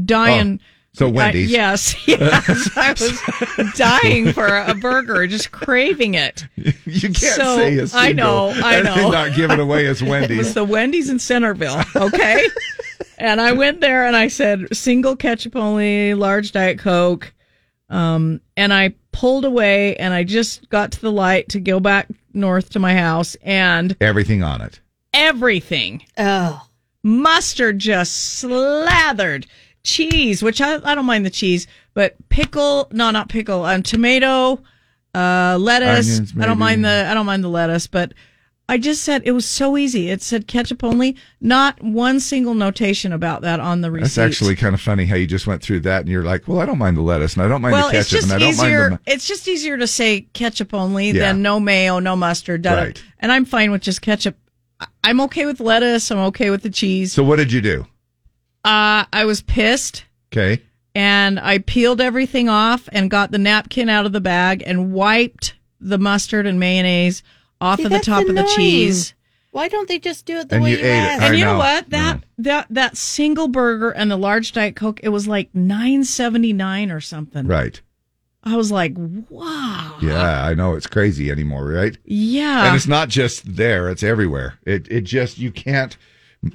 Dying. So I- Wendy's. yes, yes. I was dying for a burger, just craving it. You can't So, say a I single. know, I and know. Not give it away as It was the Wendy's in Centerville, okay? and I went there and I said single ketchup only, large diet coke. Um, and I pulled away and I just got to the light to go back north to my house and Everything on it. everything Oh, mustard just slathered cheese, which I, I don't mind the cheese, but pickle, no, not pickle, um, tomato, uh, lettuce. Onions, I don't mind the, I don't mind the lettuce, but I just said it was so easy. It said ketchup only, not one single notation about that on the receipt. That's actually kind of funny how you just went through that and you're like, well, I don't mind the lettuce and I don't mind well, the it's ketchup just and I don't easier. mind It's just easier to say ketchup only Yeah. than no mayo, no mustard. da-. Right. And I'm fine with just ketchup. I'm okay with lettuce. I'm okay with the cheese. So what did you do? Uh, I was pissed. Okay. and I peeled everything off and got the napkin out of the bag and wiped the mustard and mayonnaise off See, of the that's top of the cheese. why don't they just do it the And way you you, ate it. asked? I And you know know. what? That that that single burger and the large diet coke, it was like nine seventy nine or something. Right. I was like, wow. Yeah, I know it's crazy anymore, right? Yeah. and it's not just there; it's everywhere. It it just you can't.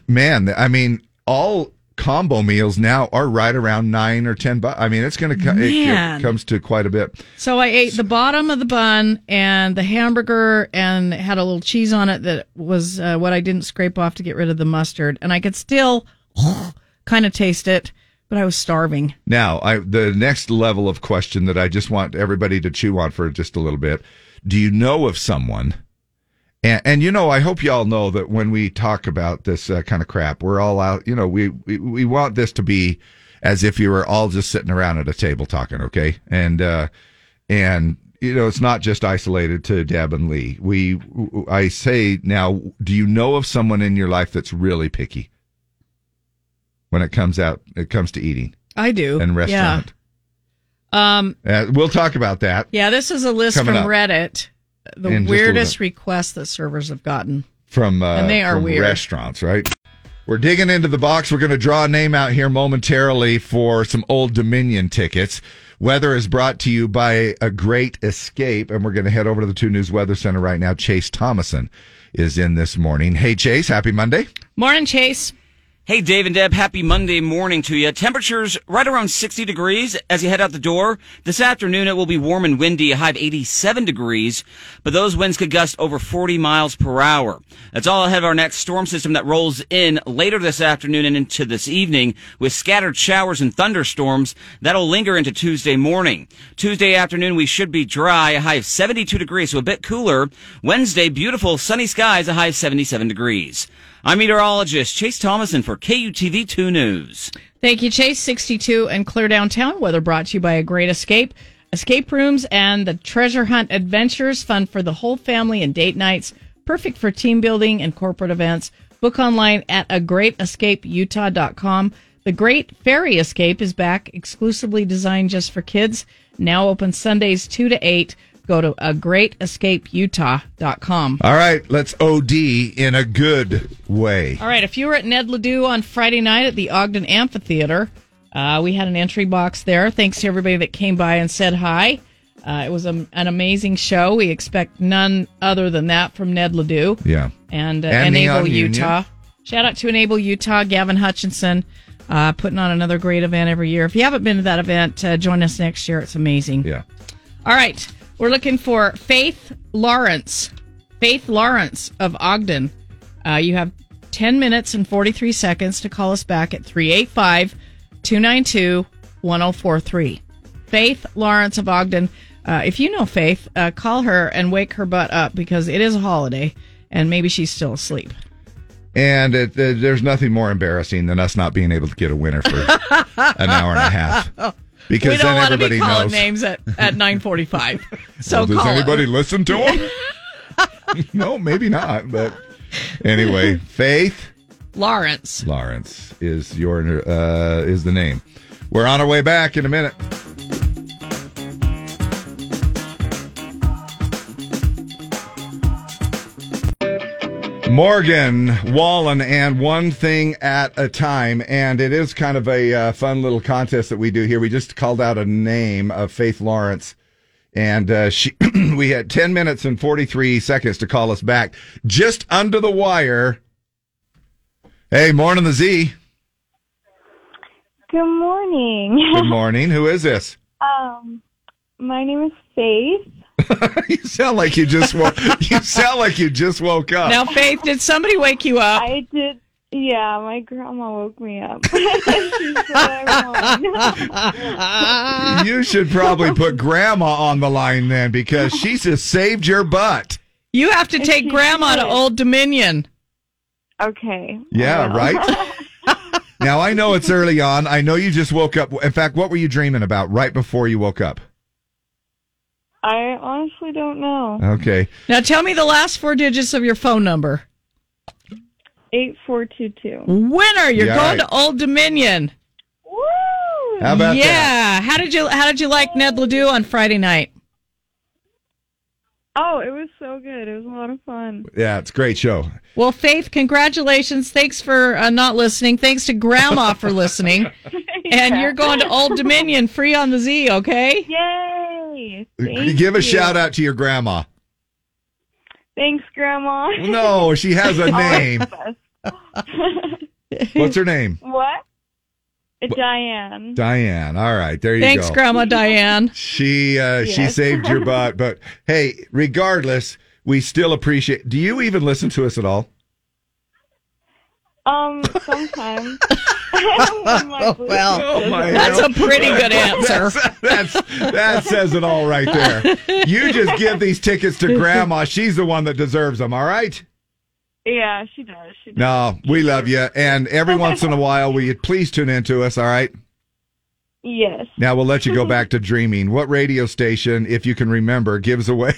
Man, I mean, all combo meals now are right around nine or ten bucks. I mean, it's going to come. It, it comes to quite a bit. So I ate the bottom of the bun and the hamburger and had a little cheese on it that was uh, what I didn't scrape off to get rid of the mustard. And I could still kind of taste it, but I was starving. Now, I the next level of question that I just want everybody to chew on for just a little bit. Do you know of someone? And, and you know, I hope y'all know that when we talk about this uh, kind of crap, we're all out. You know, we, we we want this to be as if you were all just sitting around at a table talking, okay? And uh, and you know, it's not just isolated to Deb and Lee. We, I say now, do you know of someone in your life that's really picky when it comes out? It comes to eating I do. and restaurant. Yeah. Um, Uh, we'll talk about that yeah, this is a list from up. Reddit. The In weirdest little requests that servers have gotten. from uh, And they are from weird. restaurants, right? We're digging into the box. We're going to draw a name out here momentarily for some Old Dominion tickets. Weather is brought to you by a great escape, and we're going to head over to the Two News Weather Center right now. Chase Thomason is in this morning. Hey, Chase, happy Monday. Morning, Chase. Hey, Dave and Deb, happy Monday morning to you. Temperatures right around 60 degrees as you head out the door. This afternoon, it will be warm and windy, a high of 87 degrees, but those winds could gust over 40 miles per hour. That's all ahead of our next storm system that rolls in later this afternoon and into this evening with scattered showers and thunderstorms that'll linger into Tuesday morning. Tuesday afternoon, we should be dry, a high of 72 degrees, so a bit cooler. Wednesday, beautiful sunny skies, a high of 77 degrees. I'm meteorologist Chase Thomason for KUTV 2 News. Thank you, Chase. 62 and clear downtown. Weather brought to you by A Great Escape. Escape rooms and the treasure hunt adventures, fun for the whole family and date nights, perfect for team building and corporate events. Book online at agreatescapeutah.com. The Great Fairy Escape is back, exclusively designed just for kids. Now open Sundays 2 to 8. Go to agreatescapeutah.com. All right, let's OD in a good way. All right, if you were at Ned Ledoux on Friday night at the Ogden Amphitheater, uh, we had an entry box there. Thanks to everybody that came by and said hi. Uh, it was a, an amazing show. We expect none other than that from Ned Ledoux Yeah. and, uh, And Enable Neon Union. Utah. Shout out to Enable Utah, Gavin Hutchinson, uh, putting on another great event every year. If you haven't been to that event, uh, join us next year. It's amazing. Yeah. All right. We're looking for Faith Lawrence. Faith Lawrence of Ogden. Uh, you have 10 minutes and 43 seconds to call us back at 385 292 1043. Faith Lawrence of Ogden. Uh, if you know Faith, uh, call her and wake her butt up because it is a holiday and maybe she's still asleep. And it, uh, there's nothing more embarrassing than us not being able to get a winner for an hour and a half. Because we don't then want to everybody be calling knows. names at, at 945. So Well, does call anybody listen to him? no, maybe not. But anyway, Faith Lawrence. Lawrence is your uh, is the name. We're on our way back in a minute. Morgan Wallen and one thing at a time, and it is kind of a uh, fun little contest that we do here. We just called out a name of Faith Lawrence, and uh, she we had ten minutes and forty three seconds to call us back, just under the wire. Hey, morning, the Z. Good morning. Good morning. Who is this? um, my name is Faith. you sound like you just woke. you sound like you just woke up. Now, Faith, did somebody wake you up? I did. Yeah, my grandma woke me up. She said I won. you should probably put Grandma on the line then, because she just saved your butt. You have to take she Grandma to. Old Dominion. okay. Yeah, right. Now I know it's early on. I know you just woke up. In fact, what were you dreaming about right before you woke up? I honestly don't know. Okay. Now, tell me the last four digits of your phone number. Eight four two two. Winner, you're Yeah, going right. to Old Dominion. Woo! How about yeah. that? How did you How did you like Ned Ledoux on Friday night? Oh, it was so good. It was a lot of fun. Yeah, it's a great show. Well, Faith, congratulations. Thanks for uh, not listening. Thanks to Grandma for listening. And you're going to Old Dominion free on the Z, okay? Yay! Thank Give a shout out to your grandma. Thanks, Grandma. No, she has a name. What's her name? what? Diane. Diane. All right, there you Thanks, go. Grandma Diane. She uh, she saved your butt, but hey, regardless, we still appreciate. Do you even listen to us at all? Um, sometimes. oh, well, Oh, my That's a pretty good answer. That's, that's that says it all right there. You just give these tickets to Grandma. She's the one that deserves them. All right. Yeah, she does. She does. No, we love you, and every once in a while, will you please tune in to us? All right. Yes. Now we'll let you go back to dreaming. What radio station, if you can remember, gives away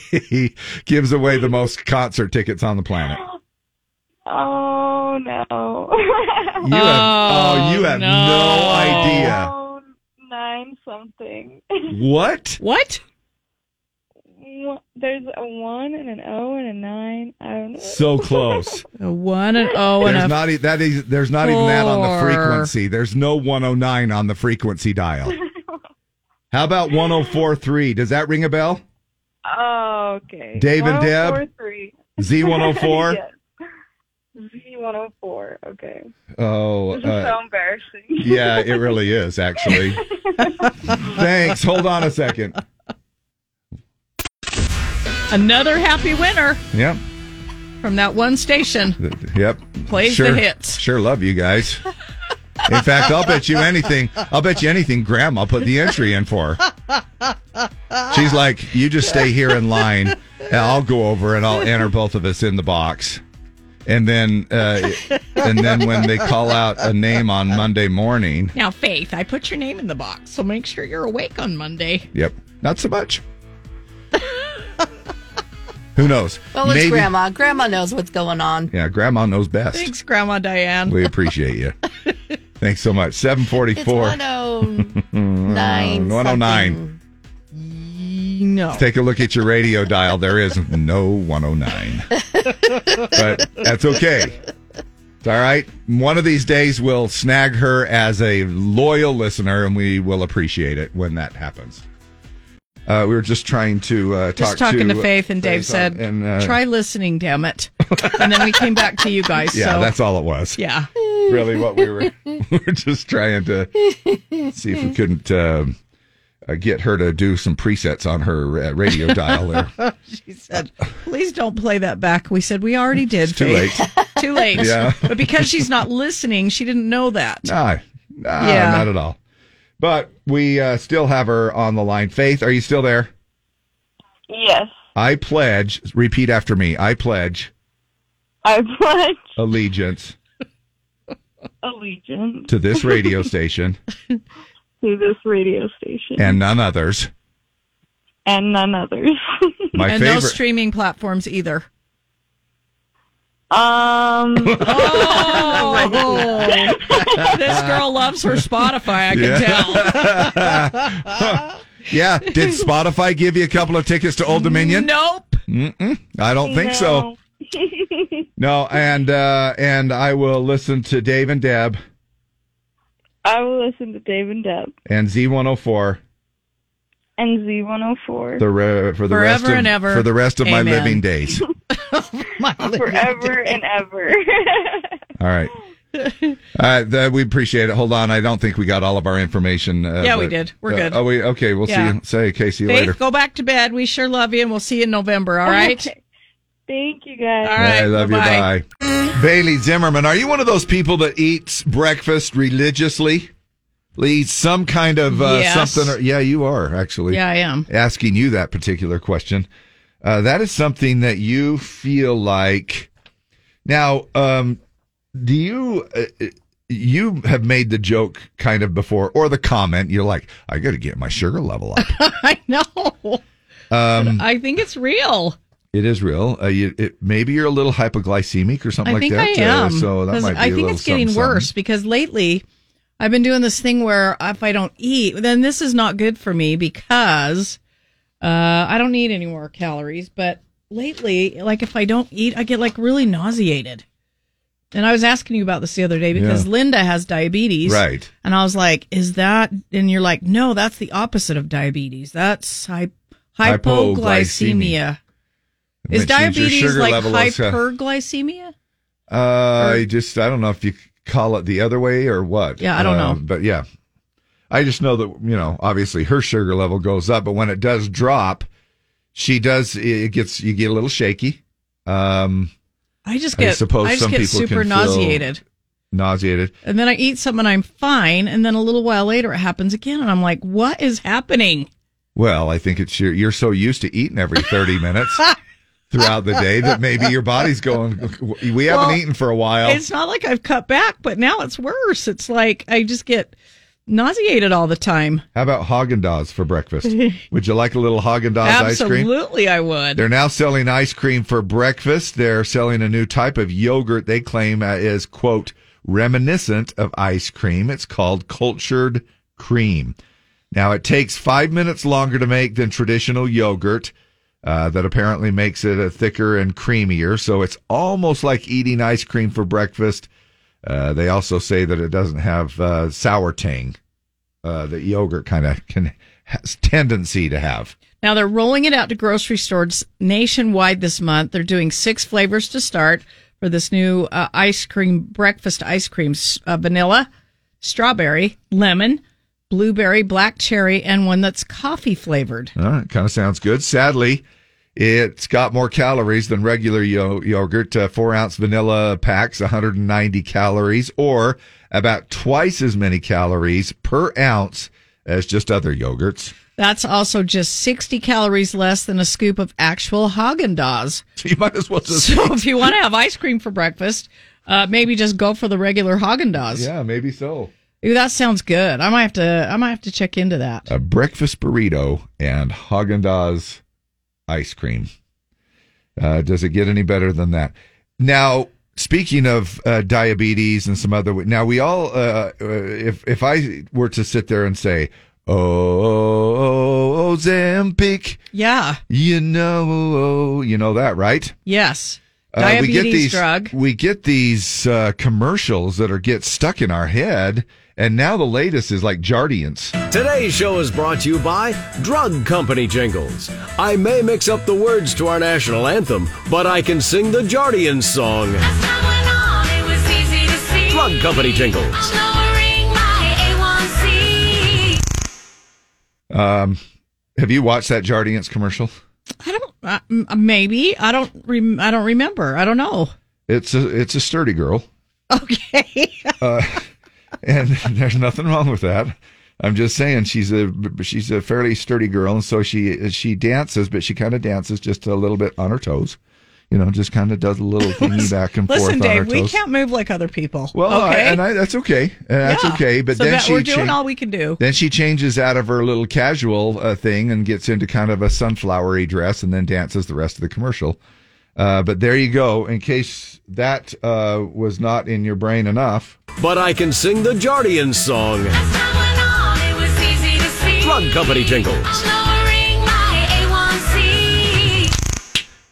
gives away the most concert tickets on the planet? Oh no. You have, oh, oh, you have no, no. idea. Oh, nine something. What? What? One- There's a one and an O and a nine. I don't know. So close. A one and O and There's a not e- that is there's not even that on the four. frequency. There's no 109 on the frequency dial. How about 1043? Does that ring a bell? Oh, okay. Dave and Deb? 104.3. Z104? yes. Z104. Okay. Oh, This is uh, so embarrassing. yeah, it really is actually. Thanks. Hold on a second. another happy winner Yep. from that one station. Yep. Plays sure, the hits. Sure love you guys. In fact, I'll bet you anything. I'll bet you anything. Grandma put the entry in for. She's like, you just stay here in line, and I'll go over and I'll enter both of us in the box, and then uh, and then when they call out a name on Monday morning, Now, Faith, I put your name in the box, so make sure you're awake on Monday. yep, not so much. Who knows? Well, it's Maybe- Grandma. Grandma knows what's going on. Yeah, Grandma knows best. Thanks, Grandma Diane. We appreciate you. Thanks so much. Seven It's forty-four. 109. 109. something. No. Take a look at your radio dial. There is no 109. but that's okay. It's all right. One of these days, we'll snag her as a loyal listener, and we will appreciate it when that happens. Uh, we were just trying to uh, talk Just talking to, Faith, and Dave said, and, uh, "Try listening, damn it." and then we came back to you guys. Yeah, so that's all it was. yeah. Really, what we were we were just trying to see if we couldn't um uh, get her to do some presets on her uh, radio dial there. She said, "Please don't play that back." We said we already did. too late. Too late. Yeah. But because she's not listening, she didn't know that. Nah, nah Yeah. not at all. But we uh, still have her on the line. Faith, are you still there? Yes. I pledge, repeat after me. I pledge I pledge allegiance allegiance to this radio station to this radio station and none others. and none others. My and no streaming platforms either. Um, Oh, this girl loves her Spotify. I can tell. yeah. Did Spotify give you a couple of tickets to Old Dominion? Nope. Mm-mm, I don't think so. No, and uh, and I will listen to Dave and Deb I will listen to Dave and Deb and Z104 and Z104 the re- for the Forever rest of and ever. for the rest of my Amen. living days. forever and ever. All right. Uh, th- we appreciate it. Hold on, I don't think we got all of our information. Uh, Yeah, we did. We're uh, good. Oh, we okay. We'll Yeah. see. You, say, okay. See you Faith, later. go back to bed. We sure love you, and we'll see you in November. All right. Thank you guys. All right. I love bye-bye. you. Bye. Bailey Zimmerman, are you one of those people that eats breakfast religiously? Eats some kind of uh, Yes. something? Or, yeah, you are actually. Yeah, I am. Asking you that particular question. Uh, that is something that you feel like. Now, um, do you? Uh, you have made the joke kind of before, or the comment. You're like, I got to get my sugar level up. I know. Um, I think it's real. It is real. Uh, you, it, maybe you're a little hypoglycemic or something I like that. I am. Uh, so that might be I think it's getting something, worse because lately I've been doing this thing where if I don't eat, then this is not good for me because uh, I don't need any more calories. But lately, like if I don't eat, I get like really nauseated. And I was asking you about this the other day because Yeah. Linda has diabetes. Right. And I was like, is that, and you're like, no, that's the opposite of diabetes. That's hy- hypoglycemia. Hypoglycemia. Is Which means your diabetes like uh, hyperglycemia? Uh, I just I don't know if you call it the other way or what. Yeah, I don't Uh, know. but yeah, I just know that you know obviously her sugar level goes up, but when it does drop, she does it gets you get a little shaky. Um, I just I get, suppose I just some get people super nauseated. nauseated. And then I eat something and I'm fine. And then a little while later it happens again. And I'm like, what is happening? Well, I think it's your, you're so used to eating every 30 minutes throughout the day that maybe your body's going, we haven't Well, eaten for a while. It's not like I've cut back, but now it's worse. It's like I just get nauseated all the time. How about Haagen-Dazs for breakfast? Would you like a little Haagen-Dazs ice cream? Absolutely, I would. They're now selling ice cream for breakfast. They're selling a new type of yogurt they claim is, quote, reminiscent of ice cream. It's called cultured cream. Now, it takes five minutes longer to make than traditional yogurt. Uh, that apparently makes it a thicker and creamier. So it's almost like eating ice cream for breakfast. Uh, they also say that it doesn't have uh, sour tang uh, that yogurt kind of can has tendency to have. Now they're rolling it out to grocery stores nationwide this month. They're doing six flavors to start for this new uh, ice cream breakfast ice cream: vanilla, strawberry, lemon, blueberry, black cherry, and one that's coffee flavored. All right, kind of sounds good. Sadly, it's got more calories than regular yo- yogurt. Uh, four ounce vanilla packs, 190 calories, or about twice as many calories per ounce as just other yogurts. That's also just 60 calories less than a scoop of actual Haagen Dazs. So you might as well just. So if you want to have ice cream for breakfast, uh, maybe just go for the regular Haagen Dazs. yeah, maybe so. Ooh, that sounds good. I might have to. I might have to check into that. A breakfast burrito and Haagen Dazs ice cream. Uh, does it get any better than that? Now, speaking of uh, diabetes and some other, now we all, uh, uh, if if I were to sit there and say, "Oh, Ozempic," Yeah. you know, you know that, right? Yes. Uh, Diabetes we get these, drug. We get these uh, commercials that are get stuck in our head, and now the latest is like Jardiance. Today's show is brought to you by Drug Company Jingles. I may mix up the words to our national anthem, but I can sing the Jardian song. Drug Company Jingles. Um, have you watched that Jardiance commercial? I don't. Uh, maybe I don't. Rem- I don't remember. I don't know. It's a it's a sturdy girl, Okay. uh, and there's nothing wrong with that. I'm just saying she's a she's a fairly sturdy girl, and so she she dances, but she kind of dances just a little bit on her toes. You know, just kind of does a little thingy back and forth Listen, on her Dave. We can't move like other people. Well, I, and I, that's okay. Uh, That's Yeah. okay. But So then she we're doing cha- all we can do. Then she changes out of her little casual uh, thing and gets into kind of a sunflowery dress, and then dances the rest of the commercial. Uh, but there you go. In case that uh, was not in your brain enough. But I can sing the Jardian song. Drug Company jingles.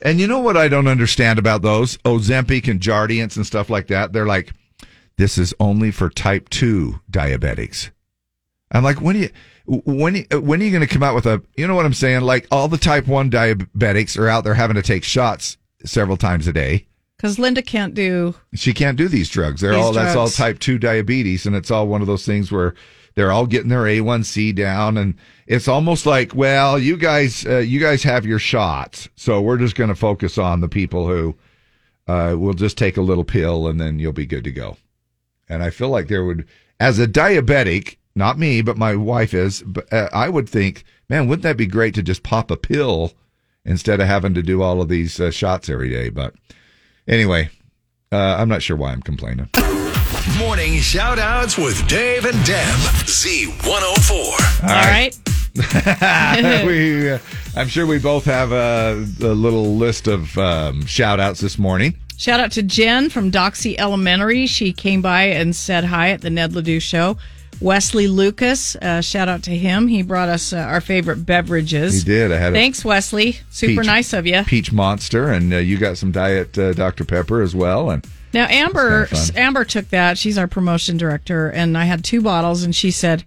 And you know what I don't understand about those Ozempic and Jardiance and stuff like that? They're like, this is only for type two diabetics. I'm like, when are you, when, when are you going to come out with a, you know what I'm saying? Like all the type one diabetics are out there having to take shots several times a day. Because Linda can't do. She can't do these drugs. They're These all, that's all type two diabetes. And it's all one of those things where they're all getting their A1C down. And it's almost like, well, you guys, uh, you guys have your shots. So we're just going to focus on the people who, uh, will just take a little pill and then you'll be good to go. And I feel like there would, as a diabetic, not me, but my wife is, but uh, I would think, man, wouldn't that be great to just pop a pill instead of having to do all of these uh, shots every day? But anyway, uh, I'm not sure why I'm complaining. Morning shout outs with Dave and Deb. Z104. All right. we, uh, I'm sure we both have a, a little list of um, shout outs this morning. Shout out to Jen from Doxy Elementary. She came by and said hi at the Ned Ledoux show. Wesley Lucas, uh, shout out to him. He brought us uh, our favorite beverages. He did. I had a Thanks, Wesley. Super peach- nice of you. Peach Monster, and uh, you got some Diet uh, Dr. Pepper as well. And Now Amber. Amber took that. She's our promotion director, and I had two bottles, and she said,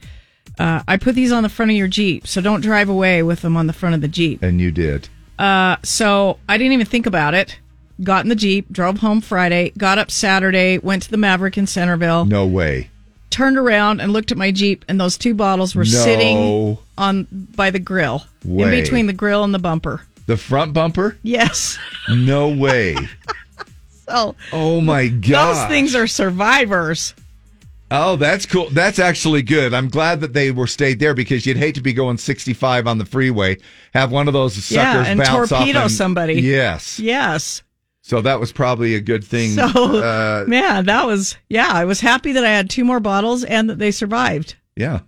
uh, "I put these on the front of your Jeep, so don't drive away with them on the front of the Jeep." and you did. Uh, so I didn't even think about it. Got in the Jeep, drove home Friday, got up Saturday, went to the Maverick in Centerville, No way. Turned around and looked at my Jeep, and those two bottles were No sitting on by the grill, in between the grill and the bumper. The front bumper? Yes. No way. So Oh my god. those things are survivors. Oh, that's cool. That's actually good. I'm glad that they were stayed there because you'd hate to be going 65 on the freeway, have one of those suckers Yeah, and bounce torpedo off and- somebody. Yes. Yes. So that was probably a good thing. So, uh, man, that was, yeah, I was happy that I had two more bottles and that they survived. yeah.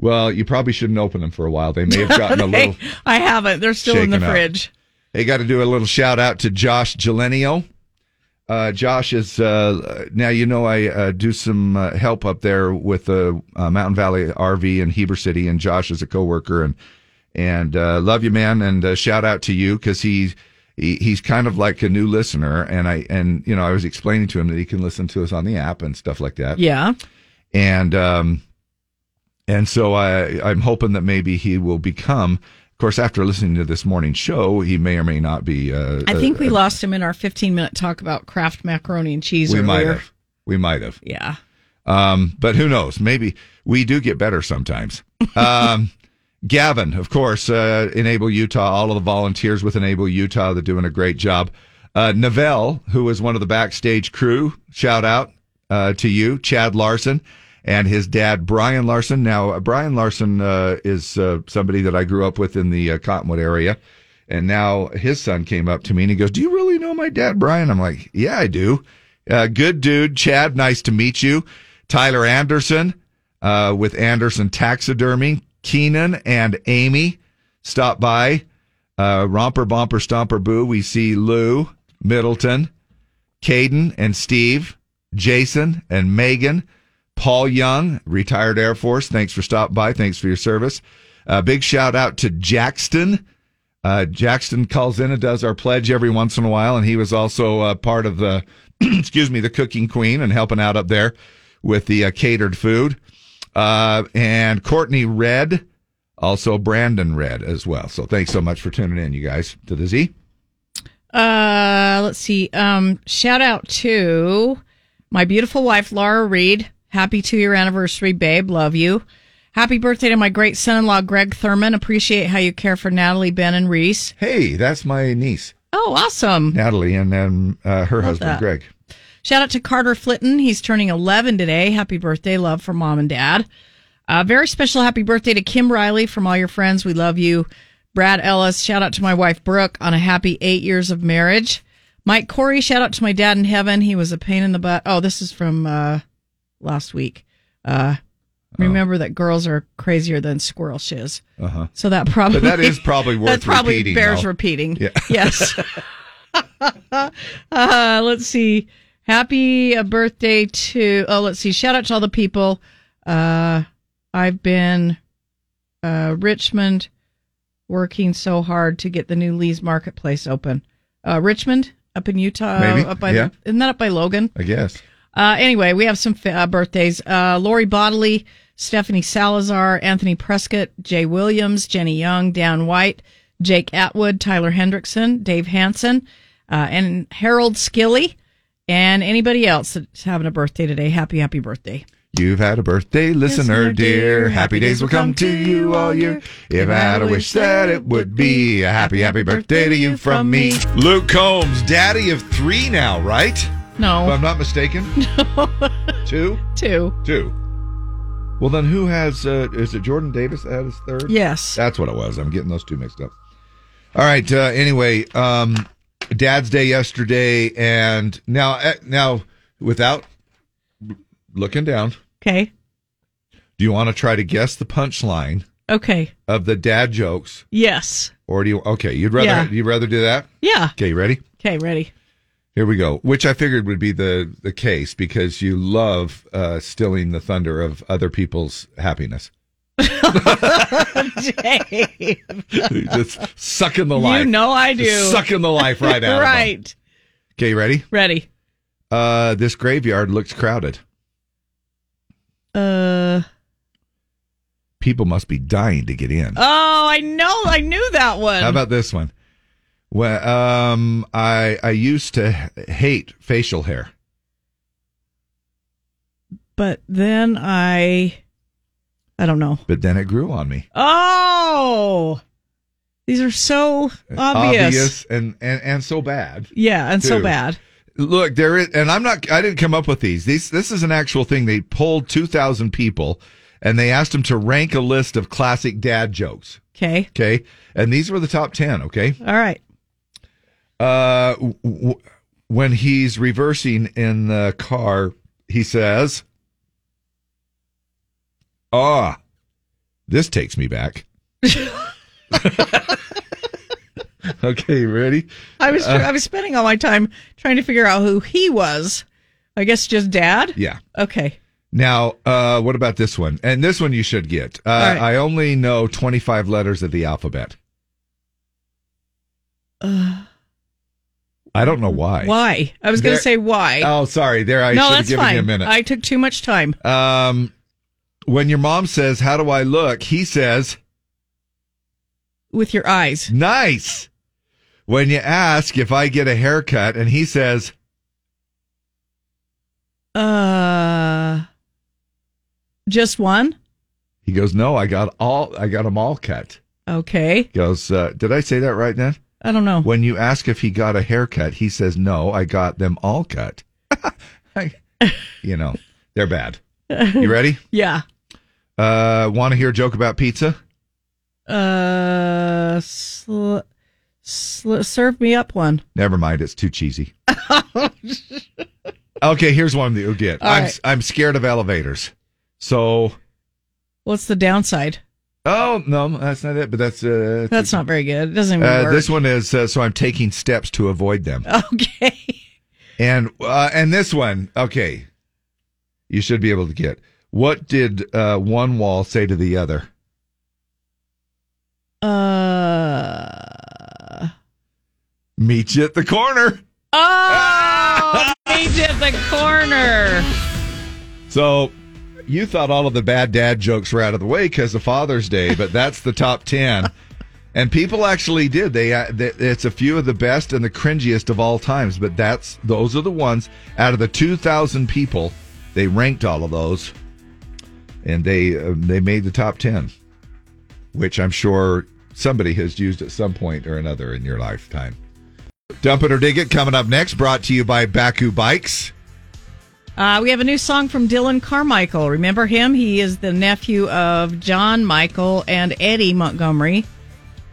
Well, you probably shouldn't open them for a while. They may have gotten a little. I haven't. They're still in the shaken up. fridge. They got to do a little shout out to Josh Gelenio. Uh, Josh is uh, now you know I uh, do some uh, help up there with the uh, Mountain Valley RV in Heber City, and Josh is a coworker and and uh, love you, man, and uh, shout out to you because he, he he's kind of like a new listener, and I and you know I was explaining to him that he can listen to us on the app and stuff like that. Yeah. and um, and so I I'm hoping that maybe he will become. Of course, after listening to this morning's show, he may or may not be. Uh, I think we uh, lost him in our 15 minute talk about Kraft macaroni and cheese we earlier. might have. We might have. Yeah. Um, but who knows? Maybe we do get better sometimes. Um, Gavin, of course, uh, Enable Utah, all of the volunteers with Enable Utah, they're doing a great job. Uh, who is one of the backstage crew, shout out uh, to you, Chad Larson, and his dad, Brian Larson. Now, uh, Brian Larson uh, is uh, somebody that I grew up with in the Cottonwood area. And now his son came up to me and he goes, Do you really know my dad, Brian? I'm like, Yeah, I do. Uh, good dude. Chad, nice to meet you. Tyler Anderson uh, with Anderson Taxidermy. Keenan and Amy stop by. Uh, Romper, Bumper, Stomper, Boo. We see Lou, Middleton, Caden and Steve, Jason and Megan, Paul Young, retired Air Force. Thanks for stopping by. Thanks for your service. Uh, big shout out to Jackson. Uh, Jackson calls in and does our pledge every once in a while, and he was also uh, part of the, excuse me, the cooking queen and helping out up there with the uh, catered food. Uh, and Courtney Red, also Brandon Red as well. So thanks so much for tuning in, you guys, to the Z. Uh, let's see. Um, shout out to my beautiful wife, Laura Reed. Happy two year anniversary, babe. Love you. Happy birthday to my great son in law, Greg Thurman. Appreciate how you care for Natalie, Ben, and Reese. Hey, that's my niece, Oh, awesome. Natalie, and then uh, her husband, that. Greg. Shout out to Carter Flitton. He's turning 11 today. Happy birthday. Love from mom and dad. Uh, very special happy birthday to Kim Riley from all your friends. We love you. Brad Ellis. Shout out to my wife, Brooke, on a happy eight years of marriage. Mike Corey. Shout out to my dad in heaven. He was a pain in the butt. Oh, this is from uh, last week. Uh, remember that girls are crazier than squirrel shiz. Uh huh. So that probably But that is probably worth that probably repeating, bears though. repeating. Yeah. Yes. uh, let's see. Happy birthday to, oh, let's see. Shout out to all the people. Uh, I've been, uh, Richmond working so hard to get the new Lee's Marketplace open. Uh, Richmond up in Utah. Maybe, Up by, yeah. Isn't that up by Logan? I guess. Uh, anyway, we have some uh, birthdays. Uh, Lori Bodley, Stephanie Salazar, Anthony Prescott, Jay Williams, Jenny Young, Dan White, Jake Atwood, Tyler Hendrickson, Dave Hansen, uh, and Harold Skilly, and anybody else that's having a birthday today. Happy, happy birthday. You've had a birthday, listener dear. Happy days will come to you all year. If I had a wish that it would be a happy, happy birthday to you from me. Luke Combs, daddy of three now, right? No. If I'm not mistaken. Two? Two. Two. Well, then who has, uh, is it Jordan Davis that had his third? Yes. That's what it was. I'm getting those two mixed up. All right. Uh, anyway, um, Dad's Day yesterday, and now, uh, now, without looking down, Okay. do you want to try to guess the punchline Okay. of the dad jokes, Yes. or do you? Okay, you'd rather Yeah. you'd rather do that? Yeah. Okay, you ready? Okay, ready. Here we go. Which I figured would be the the case because you love uh, stealing the thunder of other people's happiness. Dave. Just sucking the life. You know I do. Just sucking the life right out. right. Okay, ready? Ready. Uh, this graveyard looks crowded. Uh. People must be dying to get in. Oh, I know. I knew that one. How about this one? Well, um, I I used to hate facial hair. but then I, I don't know. but then it grew on me. Oh, these are so obvious. and, and and so bad. Yeah, and so bad. Look, there is, and I'm not. I didn't come up with these. These this is an actual thing. They polled 2,000 people, and they asked them to rank a list of classic dad jokes. Okay. Okay, and these were the top 10. Okay. All right. Uh, w- w- when he's reversing in the car, he says, "Ah, this takes me back." okay, you ready? I was Uh, I was spending all my time trying to figure out who he was. I guess just dad. Yeah. Okay. Now, uh, what about this one? And this one you should get. Uh, right. I only know 25 letters of the alphabet. Uh, I don't know why. why? I was going to say why. Oh, sorry. There, I no, should have that's given fine. you a minute. I took too much time Um, when your mom says, "How do I look?" he says, with your eyes. "Nice." When you ask if I get a haircut, and he says, Uh, just one. he goes, "No, I got all. I got them all cut." Okay. He goes, uh, "Did I say that right, then?" I don't know. When you ask if he got a haircut, he says, "No, I got them all cut." you know, they're bad. You ready? Yeah. Uh, want to hear a joke about pizza? Uh, sl- sl- serve me up one. Never mind, it's too cheesy. Okay, here's one that you'll get. All I'm right. I'm scared of elevators. So, What's the downside? oh no, that's not it. But that's uh, That's not very good. It doesn't even uh, work. this one is uh, so I'm taking steps to avoid them. Okay. And uh, and this one, okay, you should be able to get. What did uh, one wall say to the other? Uh. Meet you at the corner. Oh, meet at the corner. So you thought all of the bad dad jokes were out of the way because of Father's Day, but that's the top 10. And people actually did. They, uh, th- it's a few of the best and the cringiest of all times, but that's those are the ones out of the 2,000 people. They ranked all of those, and they uh, they made the top 10, which I'm sure somebody has used at some point or another in your lifetime. Dump it or dig it coming up next. Brought to you by Bakcou Bikes. Uh, we have a new song from Dylan Carmichael. Remember him? He is the nephew of John Michael and Eddie Montgomery.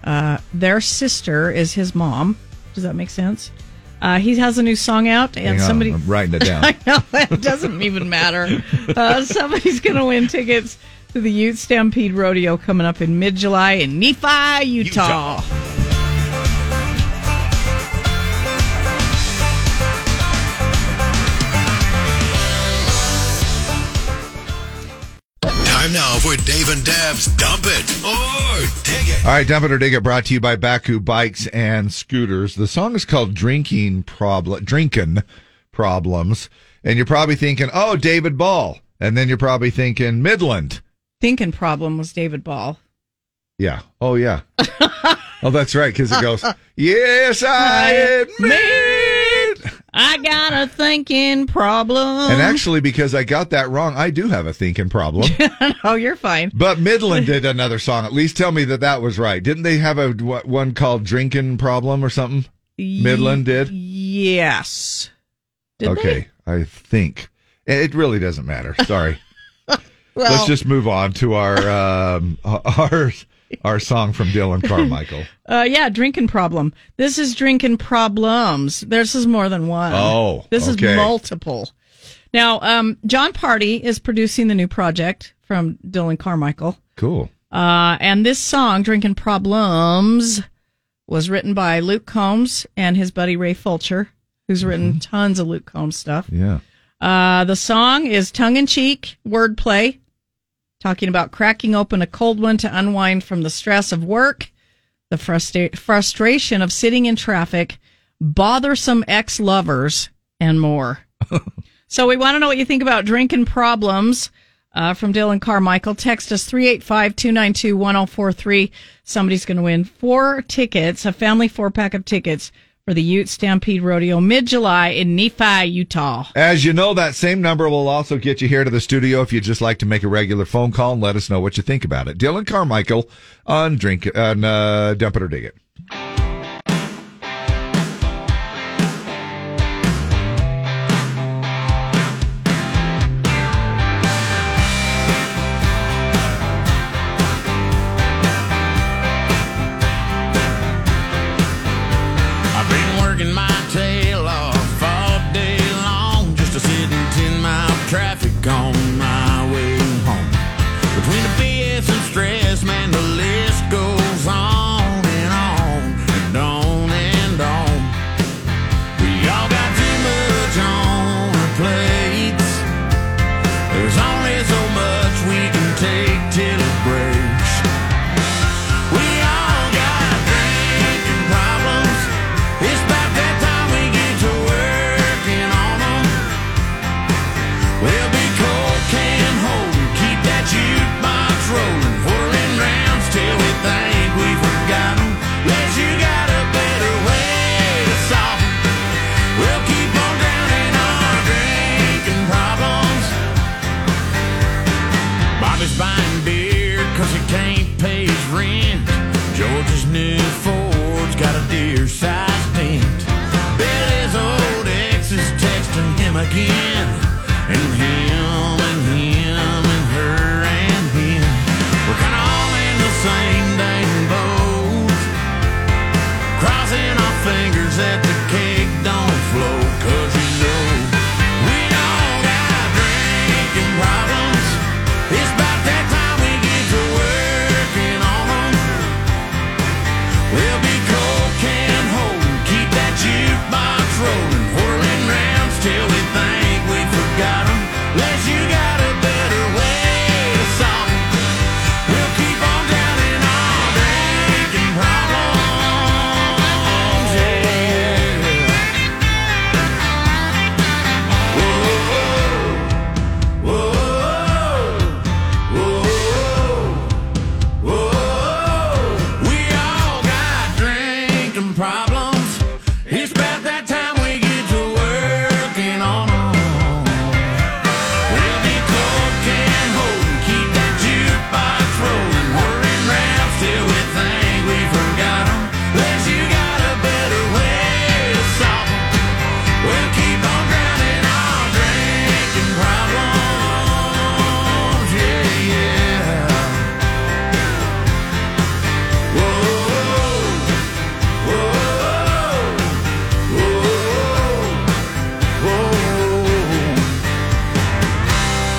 Uh, their sister is his mom. Does that make sense? Uh, he has a new song out, and Hang on, somebody. I'm writing it down. I know it doesn't even matter. Uh, somebody's going to win tickets to the Ute Stampede Rodeo coming up in mid July in Nephi, Utah. Off with Dave and Deb's Dump It or Dig It. All right, Dump It or Dig It brought to you by Bakcou Bikes and Scooters. The song is called Drinking Problem, Drinking Problems. And you're probably thinking, oh, David Ball. And then you're probably thinking Midland. Thinking problem was David Ball. Yeah. Oh, yeah. oh, that's right. Because it goes, yes, I admit. I got a thinking problem. And actually, because I got that wrong, I do have a thinking problem. oh, you're fine. But Midland did another song. At least tell me that that was right. Didn't they have a what, one called Drinking Problem or something? Midland did? Yes. Did okay, I think. It really doesn't matter. Sorry. Well- Let's just move on to our um, our our song from Dylan Carmichael. Uh, yeah, drinking problem. This is drinking problems. This is more than one. Oh, this okay. is multiple. Now, um, Jon Pardi is producing the new project from Dylan Carmichael. Cool. Uh, and this song, Drinking Problems, was written by Luke Combs and his buddy Ray Fulcher, who's written tons of Luke Combs stuff. Yeah. Uh, the song is tongue in cheek wordplay, talking about cracking open a cold one to unwind from the stress of work, the frustra- frustration of sitting in traffic, bothersome ex lovers, and more. so we want to know what you think about drinking problems. Uh, from Dylan Carmichael. Text us 385 292 1043. Somebody's going to win four tickets, a family four pack of tickets for the Ute Stampede Rodeo mid July in Nephi, Utah. As you know, that same number will also get you here to the studio if you'd just like to make a regular phone call and let us know what you think about it. Dylan Carmichael on Drink on uh, Dump It or Dig It.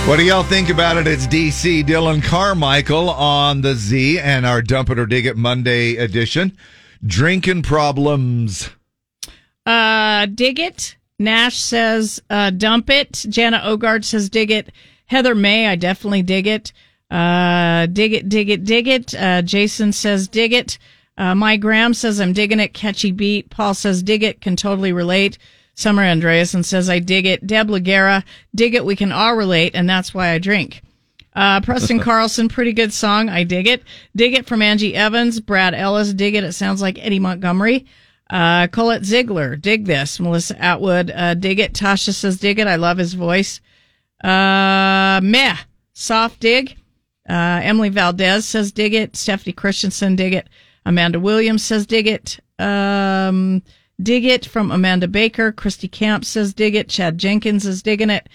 What do y'all think about it? It's DC Dylan Carmichael on the Z and our Dump It or Dig It Monday edition. Drinking problems. Uh, dig it. Nash says, uh, dump it. Jana Ogard says, dig it. Heather May, I definitely dig it. Uh, dig it, dig it, dig it. Uh, Jason says dig it. Uh, my Graham says I'm digging it. Catchy beat. Paul says dig it. Can totally relate. Summer Andreasen says I dig it. Deb Lagera, dig it. We can all relate, and that's why I drink. Uh, Preston Carlson, pretty good song. I dig it. Dig it from Angie Evans. Brad Ellis, dig it. It sounds like Eddie Montgomery. Uh, Colette Ziegler, dig this. Melissa Atwood, uh, dig it. Tasha says dig it. I love his voice. Uh, meh. Soft dig. Uh, Emily Valdez says dig it. Stephanie Christensen, dig it. Amanda Williams says dig it. Um, dig it from Amanda Baker. Christy Camp says dig it. Chad Jenkins is digging it.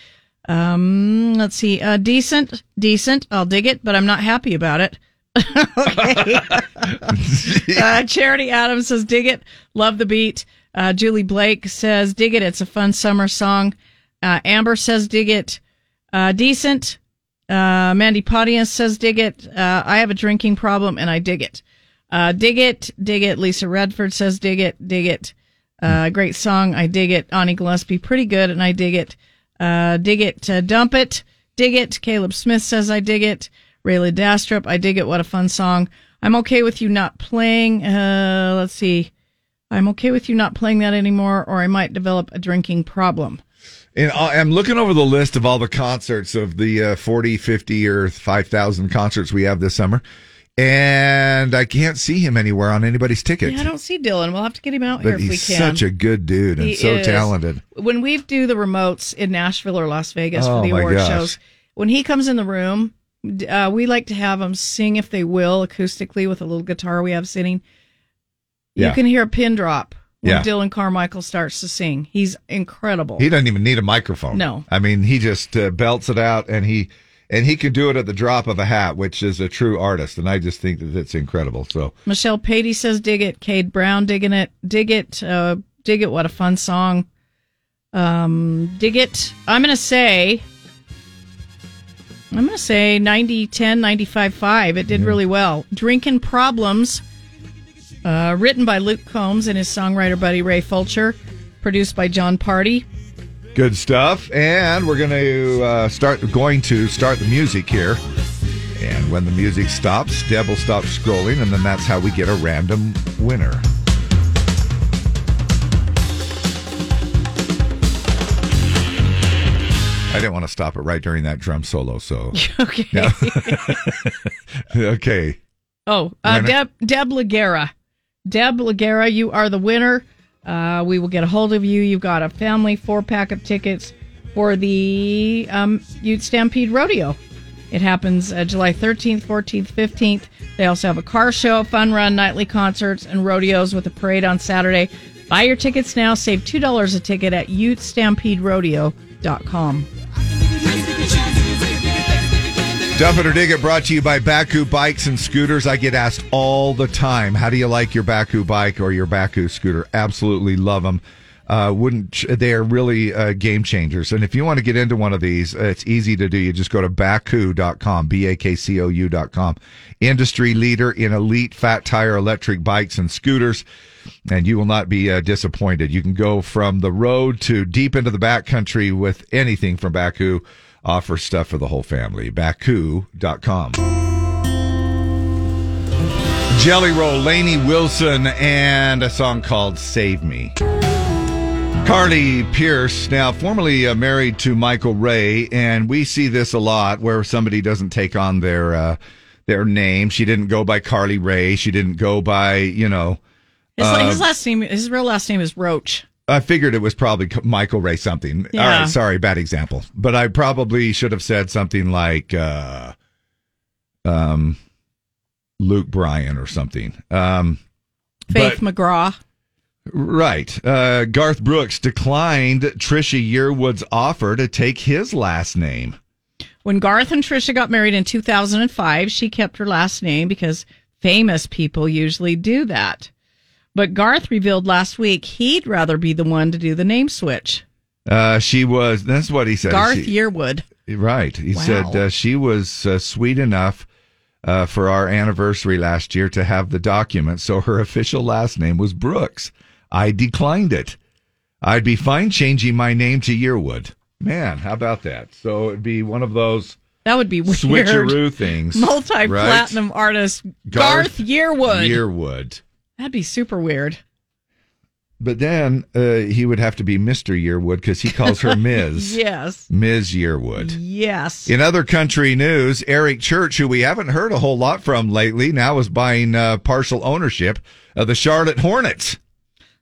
Um, let's see. Uh, decent, decent. I'll dig it, but I'm not happy about it. okay. uh, Charity Adams says, dig it. Love the beat. Uh, Julie Blake says, dig it. It's a fun summer song. Uh, Amber says, dig it. Uh, decent. Uh, Mandy Podius says, dig it. Uh, I have a drinking problem and I dig it. Uh, dig it. Dig it. Lisa Redford says, dig it. Dig it. Uh, great song. I dig it. Ani Gillespie, pretty good and I dig it. Uh, dig it. Uh, dump it. Dig it. Caleb Smith says, I dig it. Rayleigh Dastrup, I dig it. What a fun song. I'm okay with you not playing. Uh, let's see. I'm okay with you not playing that anymore, or I might develop a drinking problem. And I'm looking over the list of all the concerts of the uh, 40, 50, or 5,000 concerts we have this summer. And I can't see him anywhere on anybody's ticket. Yeah, I don't see Dylan. We'll have to get him out here but if we can. he's such a good dude and He so is. talented. When we do the remotes in Nashville or Las Vegas Oh, for the award gosh. shows, when he comes in the room, uh, we like to have him sing if they will acoustically with a little guitar we have sitting. You Yeah. can hear a pin drop when Yeah. Dylan Carmichael starts to sing. He's incredible. He doesn't even need a microphone. No. I mean, he just uh, belts it out and he and he can do it at the drop of a hat, which is a true artist. And I just think that it's incredible. So Michelle Patey says, "Dig it." Cade Brown digging it. Dig it. Uh, dig it. What a fun song. Um, dig it. I'm gonna say. I'm gonna say 90 10 95 5 it did really well drinking problems uh, written by luke combs and his songwriter buddy ray fulcher produced by jon pardi good stuff. And we're going to uh, start going to start the music here. And when the music stops, Deb will stop scrolling, and then that's how we get a random winner. I didn't want to stop it right during that drum solo, so okay okay. Oh, uh, Deb Deb Lagera. Deb Lagera, you are the winner. Uh, we will get a hold of you. You've got a family four pack of tickets for the um, Ute Stampede Rodeo. It happens uh, July 13th, 14th, 15th. They also have a car show, fun run, nightly concerts, and rodeos with a parade on Saturday. Buy your tickets now. Save $2 a ticket at utestampederodeo.com. Dump It or Dig It brought to you by Bakcou Bikes and Scooters. I get asked all the time, how do you like your Bakcou bike or your Bakcou scooter? Absolutely love them. Uh, wouldn't they are really uh, game changers? And if you want to get into one of these, uh, it's easy to do. You just go to bakcou.com, B A K C O U.com. Industry leader in elite fat tire electric bikes and scooters. And you will not be uh, disappointed. You can go from the road to deep into the backcountry with anything from Bakcou offer stuff for the whole family. Bakcou.com. Jelly Roll, Lainey Wilson, and a song called Save Me. Carly Pearce, now formerly uh, married to Michael Ray, and we see this a lot where somebody doesn't take on their uh, their name. She didn't go by Carly Ray. She didn't go by, you know. His, uh, his last name, his real last name is Roach. I figured it was probably Michael Ray something. All Yeah. right, sorry, bad example. But I probably should have said something like uh um Luke Bryan or something. Um Faith but- McGraw. right. Uh Garth Brooks declined Trisha Yearwood's offer to take his last name. When Garth and Trisha got married in 2005, she kept her last name because famous people usually do that. But Garth revealed last week he'd rather be the one to do the name switch. Uh she was that's what he said. Garth She- Yearwood. Right. He Wow. said uh, she was uh, sweet enough uh, for our anniversary last year to have the document, so her official last name was Brooks. I declined it. I'd be fine changing my name to Yearwood. Man, how about that? So it'd be one of those That would be weird. switcheroo things. Multi platinum artist Garth, Yearwood. Yearwood. That'd be super weird. But then uh, he would have to be Mr. Yearwood because he calls her Ms. Yes. Ms. Yearwood. Yes. In other country news, Eric Church, who we haven't heard a whole lot from lately, now is buying uh, partial ownership of the Charlotte Hornets.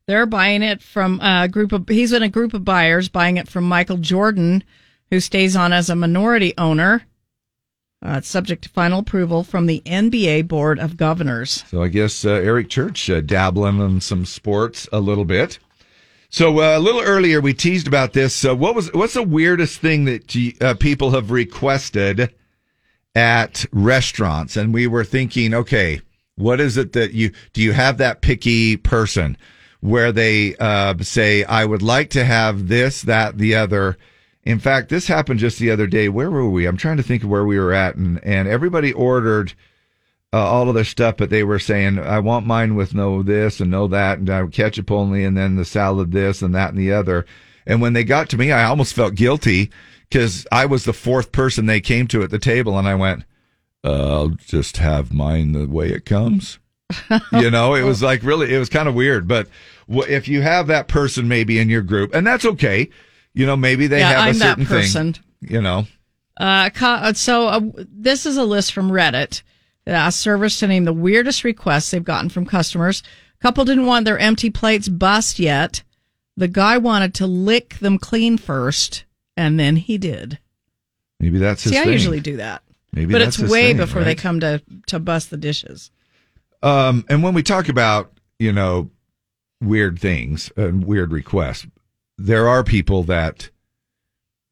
They're buying it from a group of, he's in a group of buyers buying it from Michael Jordan, who stays on as a minority owner. Uh, subject to final approval from the NBA Board of Governors. So I guess uh, Eric Church uh, dabbling in some sports a little bit. So uh, a little earlier we teased about this. What was what's the weirdest thing that you, uh, people have requested at restaurants? And we were thinking, okay, what is it that you do? You have that picky person where they uh, say, "I would like to have this, that, the other." In fact, this happened just the other day. Where were we? I'm trying to think of where we were at, and and everybody ordered uh, all of their stuff, but they were saying, I want mine with no this and no that, and uh, ketchup only, and then the salad this and that and the other. And when they got to me, I almost felt guilty because I was the fourth person they came to at the table, and I went, uh, I'll just have mine the way it comes. you know, it was like really, it was kind of weird. But if you have that person maybe in your group, and that's okay, you know, maybe they Yeah, have I'm a that person. thing, you know. Uh, so uh, this is a list from Reddit that asks servers to name the weirdest requests they've gotten from customers. Couple didn't want their empty plates bust yet. The guy wanted to lick them clean first, and then he did. Maybe that's his See, I usually do that, Maybe but it's way thing, before they come to to bust the dishes. Um, and when we talk about, you know, weird things and weird requests, there are people that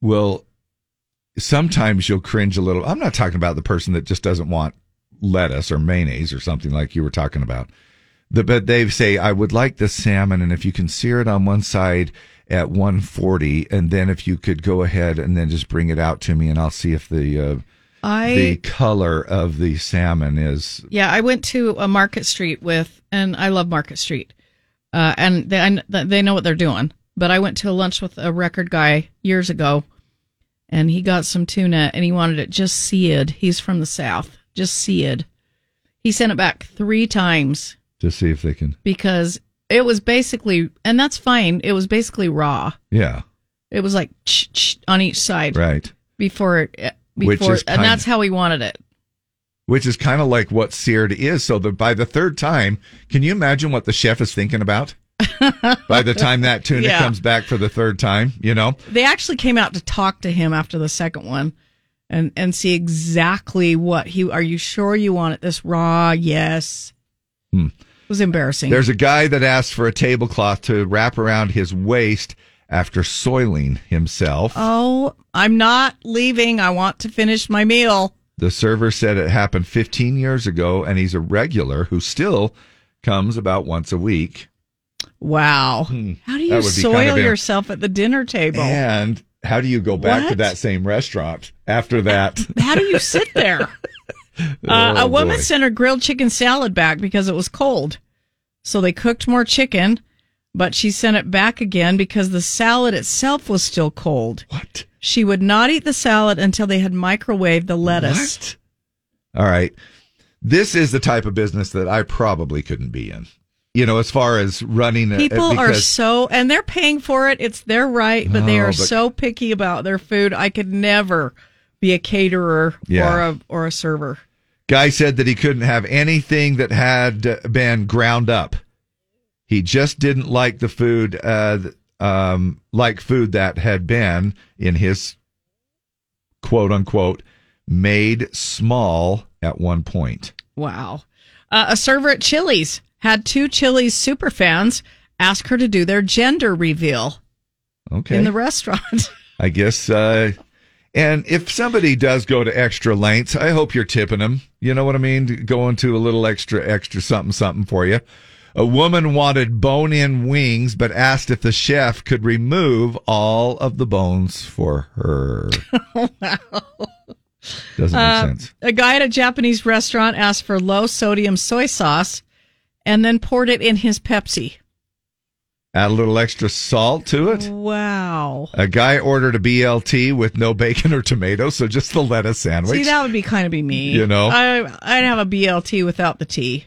will sometimes you'll cringe a little. I'm not talking about the person that just doesn't want lettuce or mayonnaise or something like you were talking about. The, but they say, I would like the salmon, and if you can sear it on one side at 140, and then if you could go ahead and then just bring it out to me, and I'll see if the uh, I the color of the salmon is Yeah, I went to a Market Street with, and I love Market Street, uh, and they I, they know what they're doing. But I went to lunch with a record guy years ago, and he got some tuna, and he wanted it just seared. He's from the south, just seared. He sent it back three times to see if they can. because it was basically, and that's fine. It was basically raw. Yeah, It was like on each side right. before it. Eh, Which Before, and that's how he wanted it. Which is kind of like what seared is. So that by the third time, can you imagine what the chef is thinking about? by the time that tuna Yeah. comes back for the third time, you know? they actually came out to talk to him after the second one and and see exactly what he are you sure you want it this raw yes Hmm. it was embarrassing There's a guy that asked for a tablecloth to wrap around his waist after soiling himself. oh i'm not leaving i want to finish my meal The server said it happened 15 years ago, and he's a regular who still comes about once a week. Wow how do Hmm. You soil kind of yourself at the dinner table And how do you go back to that same restaurant after that? how do you sit there uh, Oh, a woman boy. sent her grilled chicken salad back because it was cold so they cooked more chicken but she sent it back again because the salad itself was still cold What? She would not eat the salad until they had microwaved the lettuce. All right. This is the type of business that I probably couldn't be in. You know, as far as running People are so, and they're paying for it. It's their right, but they are but- so picky about their food. I could never be a caterer Yeah. or a or a server. guy said that he couldn't have anything that had been ground up. He just didn't like the food, uh, um, like food that had been in his quote unquote made small at one point. Wow. Uh, a server at Chili's had two Chili's super fans ask her to do their gender reveal Okay. in the restaurant. I guess, uh, and if somebody does go to extra lengths, I hope you're tipping them. You know what I mean? Going to a little extra, extra something, something for you. A woman wanted bone in wings, but asked if the chef could remove all of the bones for her. wow. Doesn't make Uh, sense. A guy at a Japanese restaurant asked for low sodium soy sauce and then poured it in his Pepsi. Add a little extra salt to it. Wow. A guy ordered a BLT with no bacon or tomato, so just the lettuce sandwich. See, that would be kind of be me. You know? I, I'd have a BLT without the tea.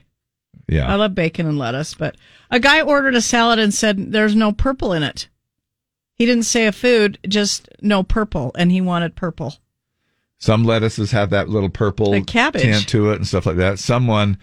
yeah. I love bacon and lettuce, but a guy ordered a salad and said there's no purple in it. He didn't say a food, just no purple, and he wanted purple. Some lettuces have that little purple tint to it and stuff like that. Someone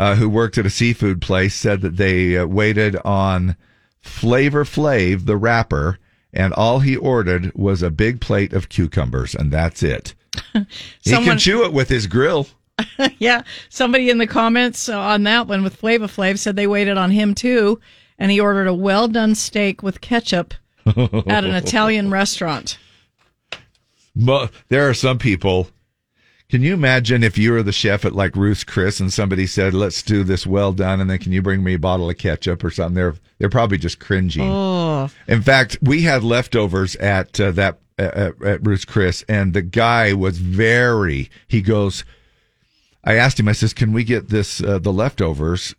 uh, who worked at a seafood place said that they uh, waited on Flavor Flav, the rapper, and all he ordered was a big plate of cucumbers, and that's it. he can chew it with his grill. yeah, somebody in the comments on that one with Flava Flav said they waited on him too, and he ordered a well done steak with ketchup at an Italian restaurant. But there are some people. Can you imagine if you were the chef at like Ruth's Chris and somebody said, "Let's do this well done," and then can you bring me a bottle of ketchup or something? They're they're probably just cringing. Oh, In fact, we had leftovers at uh, that at, at Ruth's Chris, and the guy was very. He goes, I asked him. I says, "Can we get this uh, the leftovers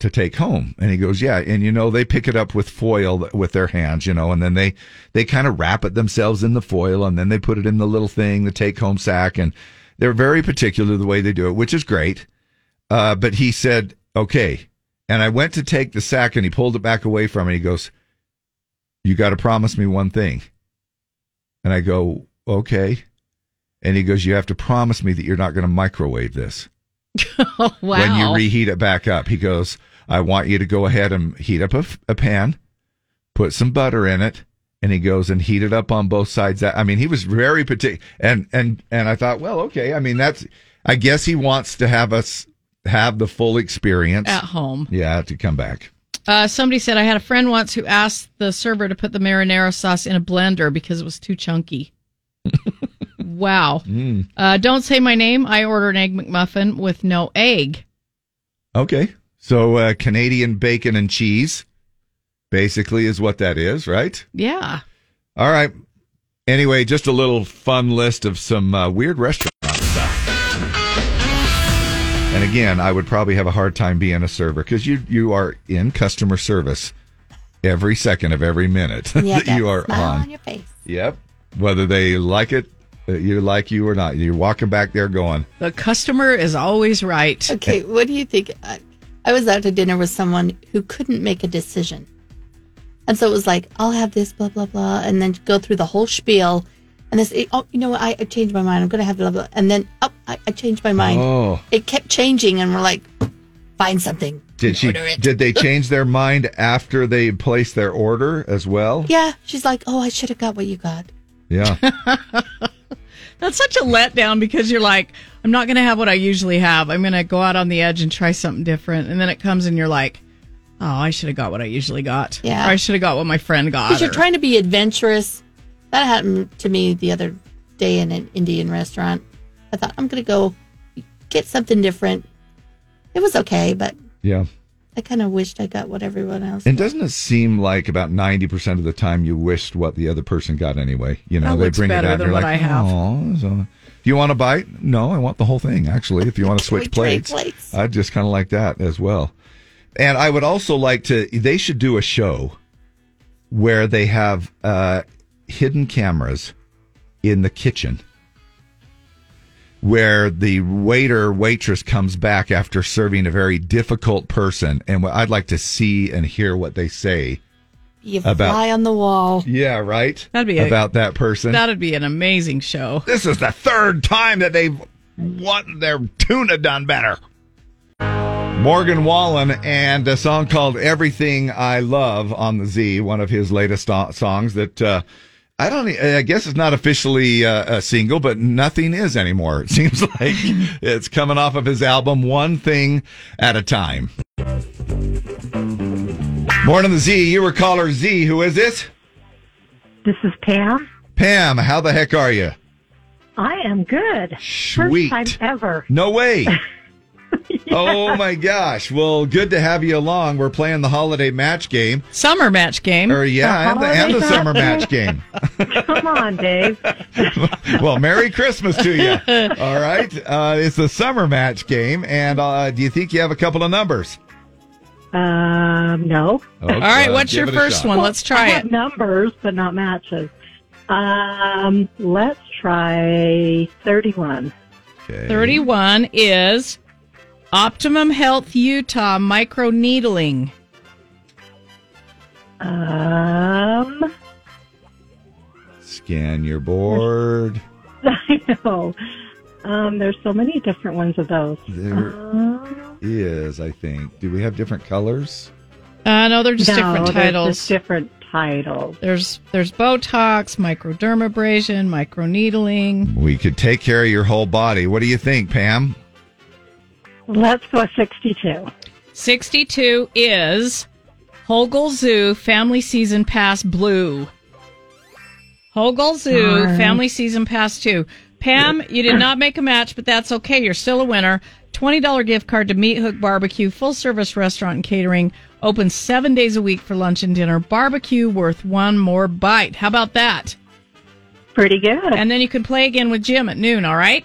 to take home?" And he goes, "Yeah." And you know, they pick it up with foil with their hands, you know, and then they they kind of wrap it themselves in the foil, and then they put it in the little thing, the take home sack, and they're very particular the way they do it, which is great. Uh, but he said, "Okay." And I went to take the sack, and he pulled it back away from me. He goes, "You got to promise me one thing." And I go, "Okay." And he goes, "You have to promise me that you're not going to microwave this wow. when you reheat it back up." He goes, "I want you to go ahead and heat up a pan, put some butter in it." And he goes and heat it up on both sides. I mean, he was very particular, and and and I thought, well, okay. I mean, that's. I guess he wants to have us have the full experience At home. Yeah, to come back. Uh, somebody said I had a friend once who asked the server to put the marinara sauce in a blender because it was too chunky. wow. Mm. Uh, don't say my name. I ordered an egg McMuffin with no egg. Okay. So uh, Canadian bacon and cheese basically is what that is, right? Yeah. All right. Anyway, just a little fun list of some uh, weird restaurant stuff. And again, I would probably have a hard time being a server because you you are in customer service every second of every minute You that that you are smile on. on your face. Yep. Whether they like it, uh, you like you or not, you're walking back there going, The customer is always right. Okay, what do you think? I, I was out to dinner with someone who couldn't make a decision. And so it was like, I'll have this, blah, blah, blah, and then go through the whole spiel. And this, say, oh, you know what? I, I changed my mind. I'm going to have blah, blah. And then, oh, I, I changed my mind. Oh. It kept changing, and we're like, find something. Did she? Did they change their mind after they placed their order as well? Yeah. She's like, oh, I should have got what you got. Yeah. That's such a letdown because you're like, I'm not going to have what I usually have. I'm going to go out on the edge and try something different. And then it comes and you're like, oh, I should have got what I usually got. Yeah. Or I should have got what my friend got. Because you're or- trying to be adventurous. That happened to me the other day in an Indian restaurant. I thought, I'm going to go get something different. It was okay, but yeah. I kind of wished I got what everyone else. And doesn't it seem like about ninety percent of the time you wished what the other person got anyway? You know, That they bring it out and you're like, "Oh, so, do you want a bite?" No, I want the whole thing. Actually, if you want to switch plates, plates? I just kind of like that as well. And I would also like to. They should do a show where they have uh, hidden cameras in the kitchen where the waiter waitress comes back after serving a very difficult person and i'd like to see and hear what they say You about- fly on the wall. yeah right That'd be a- about that person That'd be an amazing show. this is the third time that they've want their tuna done better morgan wallen and a song called everything i love on the z one of his latest songs that uh I don't. I guess it's not officially uh, a single, but nothing is anymore. It seems like it's coming off of his album, one thing at a time. Morning, the Z. You were caller Z. Who is this? This is Pam. Pam. How the heck are you? I am good. Sweet. First time ever. No way. Oh my gosh. Well, good to have you along. We're playing the holiday match game. Summer match game. Or yeah, and the, and the summer match match game. Come on, Dave. well, Merry Christmas to you. All right. Uh, it's the summer match game. And uh, do you think you have a couple of numbers? Um, no. Okay, All right, what's your first shot. one? Let's try I have it. numbers, but not matches. Um, let's try 31. Okay. 31 is Optimum Health Utah microneedling. Um, Scan your board. I know. Um, there's so many different ones of those. There Um, is, I think. Do we have different colors? Uh, no, they're just no, different titles. just different titles. There's there's Botox, microdermabrasion, microneedling. We could take care of your whole body. What do you think, Pam? Let's go 62. 62 is Hogle Zoo Family Season Pass Blue. Hogle Zoo Darn. Family Season Pass 2. Pam, you did not make a match, but that's okay. You're still a winner. $20 gift card to Meat Hook Barbecue, full service restaurant and catering. Open seven days a week for lunch and dinner. Barbecue worth one more bite. How about that? Pretty good. And then you can play again with Jim at noon, all right?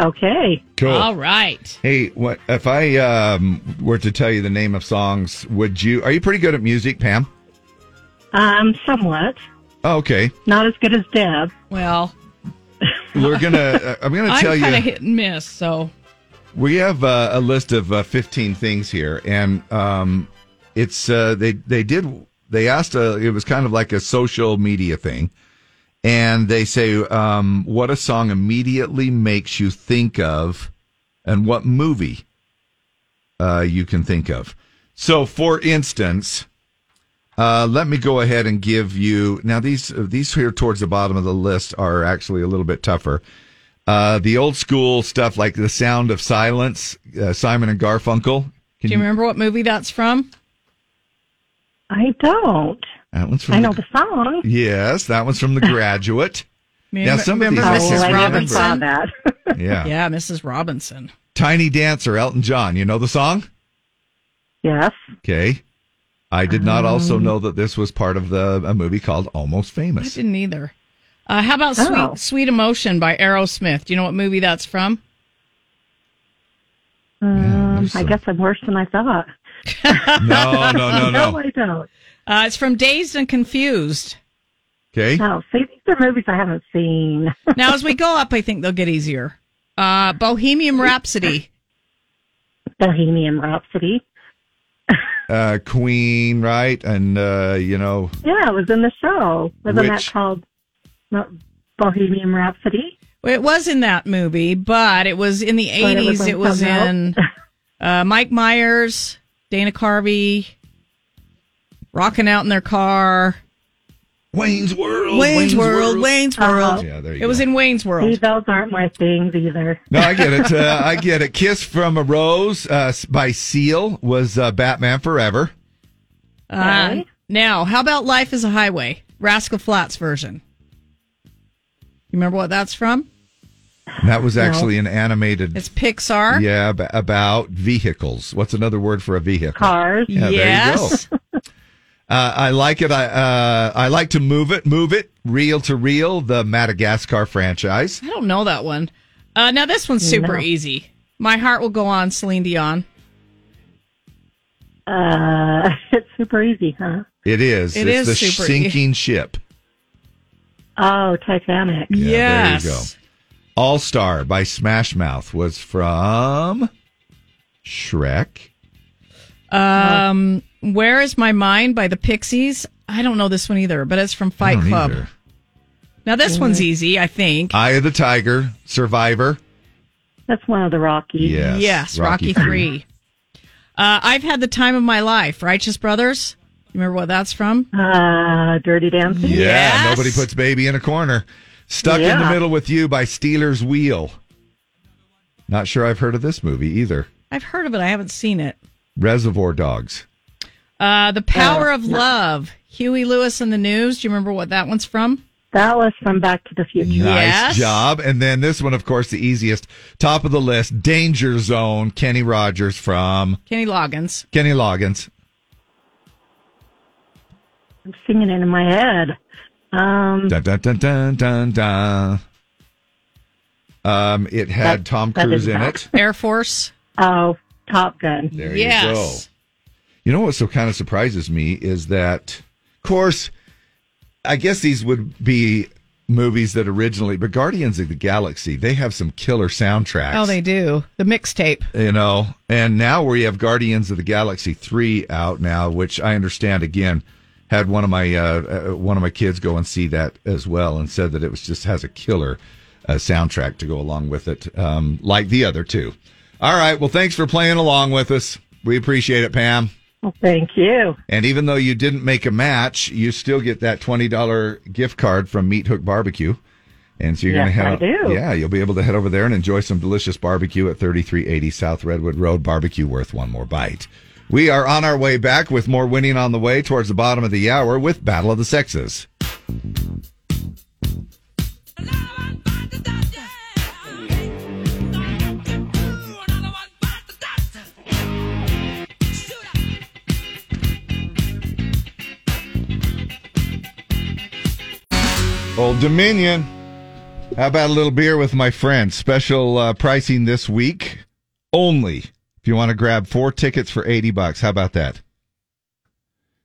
Okay. Cool. All right. Hey, what if I um, were to tell you the name of songs? Would you? Are you pretty good at music, Pam? Um, somewhat. Oh, okay, Not as good as Deb. Well, we're gonna. Uh, I'm gonna tell you I'm tell kind of you. hit and miss, so We have uh, a list of uh, 15 things here, and um, it's uh, they they did they asked a it was kind of like a social media thing, and they say um, what a song immediately makes you think of, and what movie uh, you can think of. So, for instance, uh, let me go ahead and give you now these these here towards the bottom of the list are actually a little bit tougher. Uh, the old school stuff like the sound of silence, uh, Simon and Garfunkel. Can do you remember what movie that's from? I don't. That one's from I know the, the song. yes, that one's from The Graduate. Remember- now some of these remember I Mrs. can't I never saw that. Yeah. Yeah, Mrs. Robinson. Tiny Dancer, Elton John. You know the song? yes. Okay. I did not also know that this was part of the a movie called Almost Famous. I didn't either. Uh, how about Oh. Sweet Sweet Emotion by Aerosmith? Do you know what movie that's from? Um, there's I some- guess I'm worse than I thought. No, no, no, no, no. I don't. Uh, it's from Dazed and Confused. Okay. No, see, these are movies I haven't seen. Now, as we go up, I think they'll get easier. Uh, Bohemian Rhapsody. Bohemian Rhapsody. Uh, Queen, right? And uh, you know, Yeah, it was in the show. Wasn't Which- that called no, Bohemian Rhapsody? It was in that movie, but it was in the But it 80s. was It was, in uh, Mike Myers, Dana Carvey, rocking out in their car. Wayne's World. Wayne's, World, Wayne's World. Yeah, there you it was in Wayne's See, World. those aren't my things either. No, I get it. Uh, I get it. Kiss from a Rose uh, by Seal was uh, Batman Forever. Uh, Okay. now, how about Life is a Highway? Rascal Flatts version. You remember what that's from? That was actually an animated. It's Pixar. Yeah, about vehicles. What's another word for a vehicle? Cars. Yeah, there you yes. go. Uh, I like it. I uh, I like to move it, move it, reel to reel. The Madagascar franchise. I don't know that one. Uh, now, this one's super No. easy. My Heart Will Go On, Celine Dion. Uh, it's super easy, huh? It is. It it's is the super sinking ship. Oh, Titanic. Yeah, yes. there you go. All Star by Smash Mouth was from Shrek. Um, Where is My Mind by the Pixies? I don't know this one either, but it's from Fight Club. either. Now, this one's easy, I think. Eye of the Tiger, Survivor. That's one of the Rockies. Yes, yes, Rocky, 3. Uh, I've had the time of my life. Righteous Brothers. You remember what that's from? Uh, Dirty Dancing. Yeah, Yes. nobody puts baby in a corner. Stuck in the middle with you by Stealers Wheel. Not sure I've heard of this movie either. I've heard of it. I haven't seen it. Reservoir Dogs. Uh, the Power of Love. Huey Lewis and the News. Do you remember what that one's from? That was from Back to the Future. Nice Yes. job. And then this one, of course, the easiest. Top of the list, Danger Zone, Kenny Rogers from Kenny Loggins. Kenny Loggins. I'm singing it in my head. Um, Dun, dun, dun, dun, dun, dun. Um, it had That- Tom Cruise in help. it. Air Force. oh, Top Gun. There yes. you go. You know what so kind of surprises me is that, of course, I guess these would be movies that originally, but Guardians of the Galaxy, they have some killer soundtracks. Oh, they do. The mixtape. you know, and now we have Guardians of the Galaxy three out now, which I understand again had one of my uh, uh, one of my kids go and see that as well, and said that it was just has a killer uh, soundtrack to go along with it, um, like the other two. All right, well, thanks for playing along with us. We appreciate it, Pam. Well, thank you. And even though you didn't make a match, you still get that twenty dollar gift card from Meat Hook Barbecue. And so you're Yes, going to head I do. Yeah, you'll be able to head over there and enjoy some delicious barbecue at 3380 South Redwood Road. Barbecue worth one more bite. We are on our way back with more winning on the way towards the bottom of the hour with Battle of the Sexes. Old Dominion. How about a little beer with my friends? Special uh, pricing this week only. If you want to grab four tickets for 80 bucks, how about that?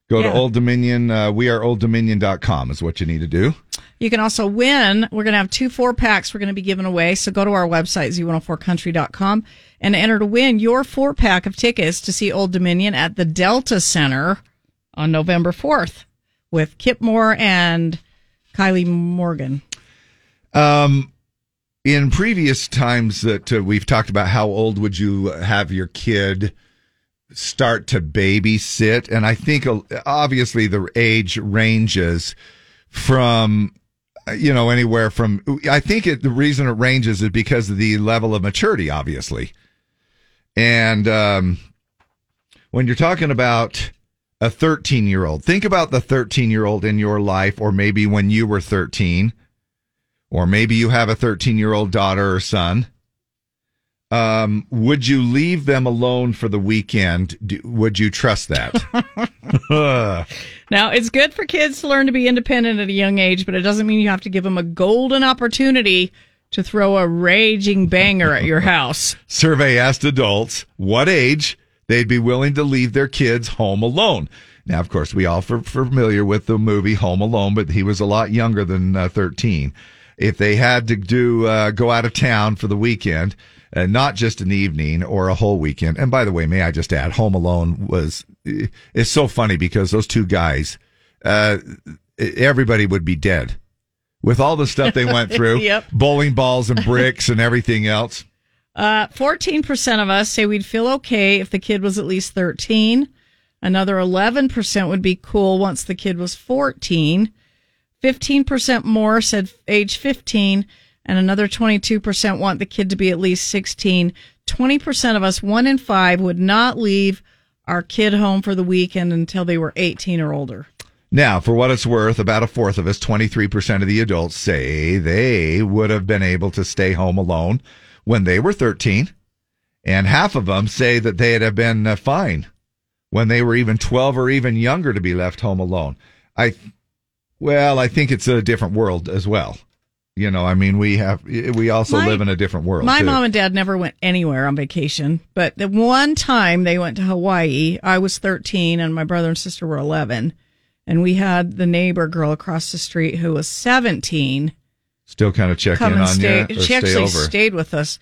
Go to Yeah. Old Dominion, uh, weareolddominion.com is what you need to do. You can also win. We're going to have two four packs we're going to be giving away. So go to our website, z104country.com, and enter to win your four pack of tickets to see Old Dominion at the Delta Center on November 4th with Kip Moore and Kylie Morgan. Um, in previous times that uh, we've talked about how old would you have your kid start to babysit, and I think uh, obviously the age ranges from you know anywhere from I think it, the reason it ranges is because of the level of maturity, obviously, and um, when you're talking about a 13 year old, think about the 13 year old in your life, or maybe when you were 13 or maybe you have a 13 year old daughter or son. Um, would you leave them alone for the weekend? Do, would you trust that? Now, it's good for kids to learn to be independent at a young age, but it doesn't mean you have to give them a golden opportunity to throw a raging banger at your house. Survey asked adults what age they'd be willing to leave their kids home alone. Now, of course, we all are familiar with the movie Home Alone, but he was a lot younger than uh, 13. If they had to do uh, go out of town for the weekend, uh, not just an evening or a whole weekend. And by the way, may I just add, Home Alone was it's so funny because those two guys, uh, everybody would be dead with all the stuff they went through, Yep. bowling balls and bricks and everything else. Uh, 14% of us say we'd feel okay if the kid was at least 13. Another 11% would be cool once the kid was 14. 15% more said age 15. And another 22% want the kid to be at least 16. 20% of us, one in five, would not leave our kid home for the weekend until they were 18 or older. Now, for what it's worth, about a fourth of us, 23% of the adults say they would have been able to stay home alone when they were 13. And half of them say that they'd have been uh, fine when they were even 12 or even younger to be left home alone. I, well, I think it's a different world as well. You know, I mean, we have, we also My- live in a different world. My too. mom and dad never went anywhere on vacation, but the one time they went to Hawaii, I was 13 and my brother and sister were 11. And we had the neighbor girl across the street who was 17 Still kind of check come in on stay. you she actually over. stayed with us.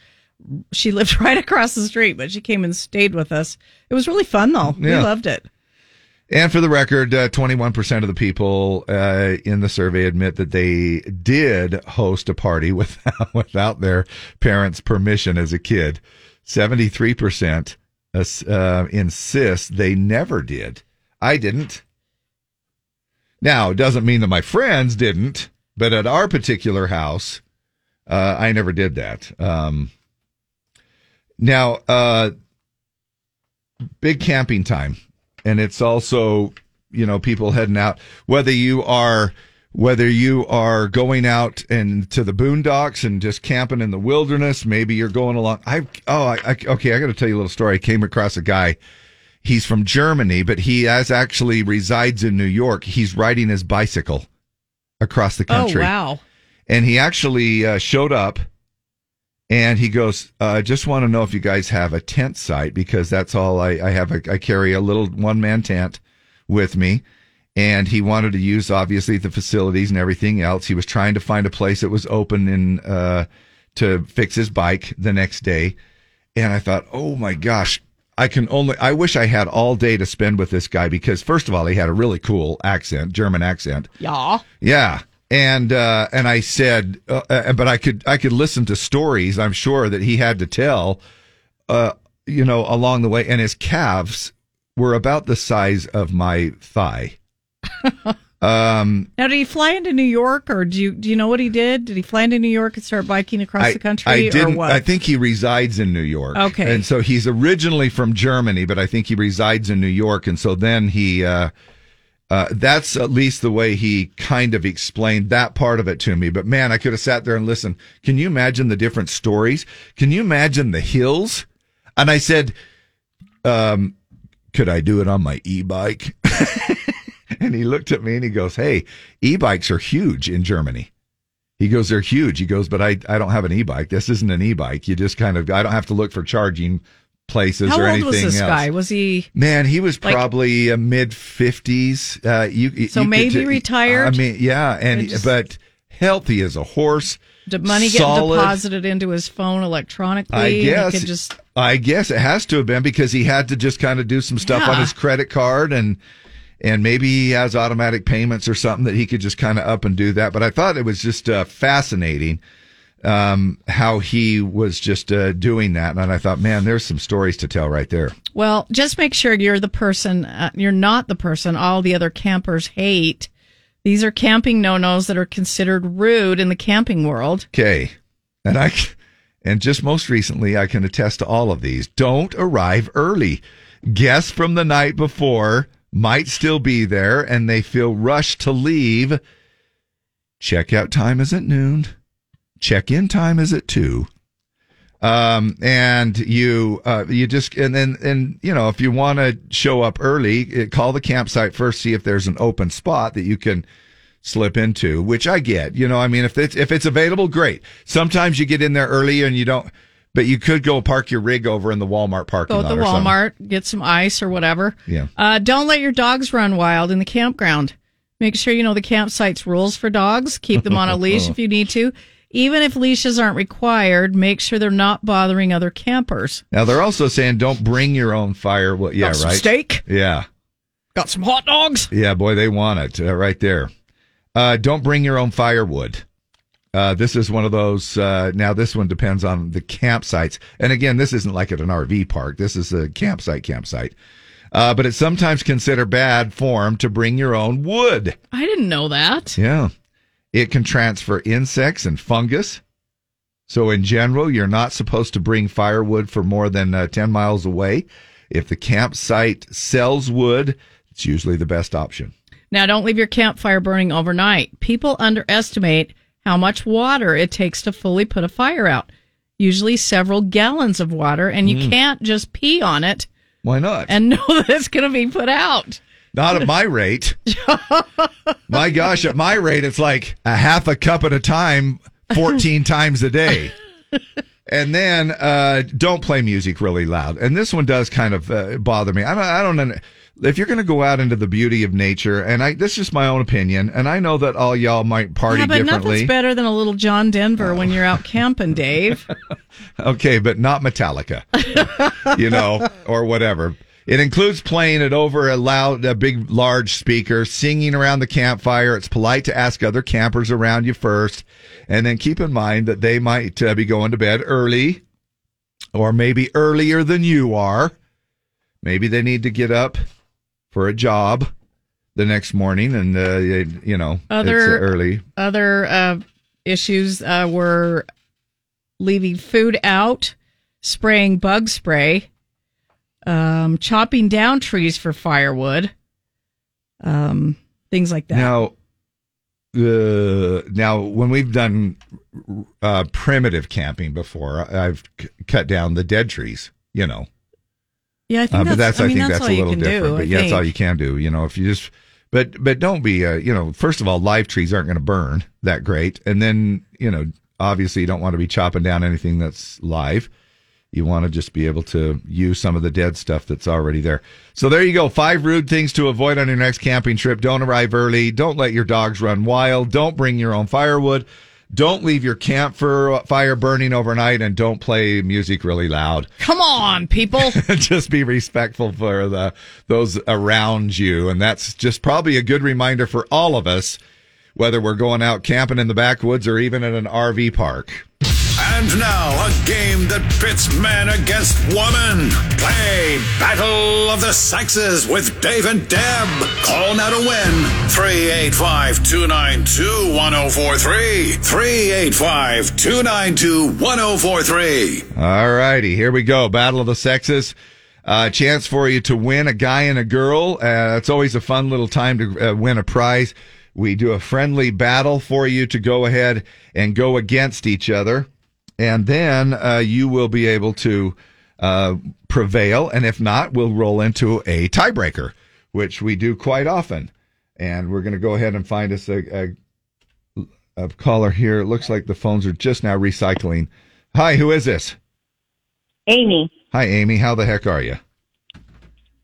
She lived right across the street, but she came and stayed with us. It was really fun though. We loved it. And for the record, uh, 21% of the people uh, in the survey admit that they did host a party without, without their parents' permission as a kid. 73% uh, uh, insist they never did. I didn't. Now, it doesn't mean that my friends didn't, but at our particular house, uh, I never did that. Um, now, uh, big camping time. And it's also you know people heading out. Whether you are whether you are going out and to the boondocks and just camping in the wilderness maybe you're going along. I oh I, I okay i got to tell you a little story. I came across a guy. He's from germany but he has actually resides in new york. He's riding his bicycle across the country Oh, wow. and he actually uh, showed up And he goes, uh, just want to know if you guys have a tent site because that's all I, I have. A, I carry a little one man tent with me. And he wanted to use obviously the facilities and everything else. He was trying to find a place that was open in, uh, to fix his bike the next day. And I thought, oh my gosh, I can only, I wish I had all day to spend with this guy because first of all, he had a really cool accent, German accent. Yeah. Yeah. And, uh, and I said, uh, uh, but I could, I could listen to stories, I'm sure that he had to tell, uh, you know, along the way. And his calves were about the size of my thigh. um, Now, did he fly into New York, or do you do you know what he did? Did he fly into New York and start biking across I, the country, I didn't. what? I think he resides in New York. Okay. and so he's originally from Germany, but I think he resides in New York, and so then he. Uh, uh, that's at least the way he kind of explained that part of it to me. But man, I could have sat there and listened. Can you imagine the different stories? Can you imagine the hills? And I said, um, could I do it on my e-bike? and he looked at me and he goes, Hey, e-bikes are huge in Germany. He goes, they're huge. He goes, but I, I don't have an e-bike. This isn't an e-bike. You just kind of, I don't have to look for charging places How or old anything was this else. guy? Was he? Man, he was Like- probably uh, mid fifties. Uh, you So you maybe ju- retired? I mean, yeah, and just- but healthy as a horse. Did money get solid. deposited into his phone electronically? I guess. could just I guess it has to have been because he had to just kind of do some stuff on his credit card and and maybe he has automatic payments or something that he could just kind of up and do that. But I thought it was just uh, fascinating um, how he was just uh, doing that, and I thought, man, there's some stories to tell right there. Well, just make sure you're the person, uh, you're not the person all the other campers hate. These are camping no nos that are considered rude in the camping world. Okay. And I. and just most recently, I can attest to all of these. Don't arrive early. Guests from the night before might still be there and they feel rushed to leave. Checkout time is at noon. Check in time is at two. Um, and you, uh, you just, and then, and, you know, if you want to show up early, eh, call the campsite first, see if there's an open spot that you can slip into, which I get, you know, I mean, if it's, if it's available, great. Sometimes you get in there early and you don't, but you could go park your rig over in the Walmart parking Go lot the or something. Walmart, get some ice or whatever. Yeah. Uh, don't let your dogs run wild in the campground. Make sure you know the campsite's rules for dogs. Keep them on a leash if you need to. Even if leashes aren't required, make sure they're not bothering other campers. Now they're also saying don't bring your own fire. Well, yeah, Got some right. steak? Yeah. Got some hot dogs? Yeah, boy, they want it uh, right there. Uh, don't bring your own firewood. Uh, this is one of those. Uh, now, this one depends on the campsites. And again, this isn't like at an RV park. This is a campsite campsite. Uh, but it's sometimes considered bad form to bring your own wood. I didn't know that. Yeah. It can transfer insects and fungus. So, in general, you're not supposed to bring firewood for more than uh, 10 miles away. If the campsite sells wood, it's usually the best option. Now, don't leave your campfire burning overnight. People underestimate how much water it takes to fully put a fire out. Usually several gallons of water, and you Mm. can't just pee on it Why not? and know that it's going to be put out. Not at my rate. my gosh, at my rate, it's like a half a cup at a time, 14 times a day. And then uh, don't play music really loud. And this one does kind of uh, bother me. I don't. I don't. If you're going to go out into the beauty of nature, and I, this is just my own opinion, and I know that all y'all might party yeah, but differently. nothing's better than a little John Denver when you're out camping, Dave. Okay, but not Metallica, you know, or whatever. It includes playing it over a loud, a big, large speaker, singing around the campfire. It's polite to ask other campers around you first, and then keep in mind that they might uh, be going to bed early, or maybe earlier than you are. Maybe they need to get up for a job the next morning, and uh, you know, it's Other early. Other uh, issues uh, were leaving food out, spraying bug spray, um, chopping down trees for firewood, um, things like that. Now, uh, now when we've done uh, primitive camping before, I've c- cut down the dead trees. You know, yeah, I think uh, that's, but that's I, mean, think that's, that's, a little different. do. but I yeah, that's all you can do. You know, if you just but but don't be uh, you know first of all live trees aren't going to burn that great, and then you know obviously you don't want to be chopping down anything that's live. You want to just be able to use some of the dead stuff that's already there. So there you go. Five rude things to avoid on your next camping trip. Don't arrive early. Don't let your dogs run wild. Don't bring your own firewood. Don't leave your campfire uh, burning overnight and don't play music really loud. Come on, people. just be respectful for the those around you and that's just probably a good reminder for all of us whether we're going out camping in the backwoods or even at an RV park. And now, a game that pits man against woman. Play Battle of the Sexes with Dave and Deb. Call now to win 385 292 1043. 385 292 1043. All righty, here we go. Battle of the sexes. Uh, chance for you to win a guy and a girl. Uh, it's always a fun little time to uh, win a prize. We do a friendly battle for you to go ahead and go against each other. And then uh, you will be able to uh, prevail. And if not, we'll roll into a tiebreaker, which we do quite often. And we're going to go ahead and find us a, a, a caller here. It looks like the phones are just now recycling. Hi, who is this? Amy. Hi, Amy. How the heck are you?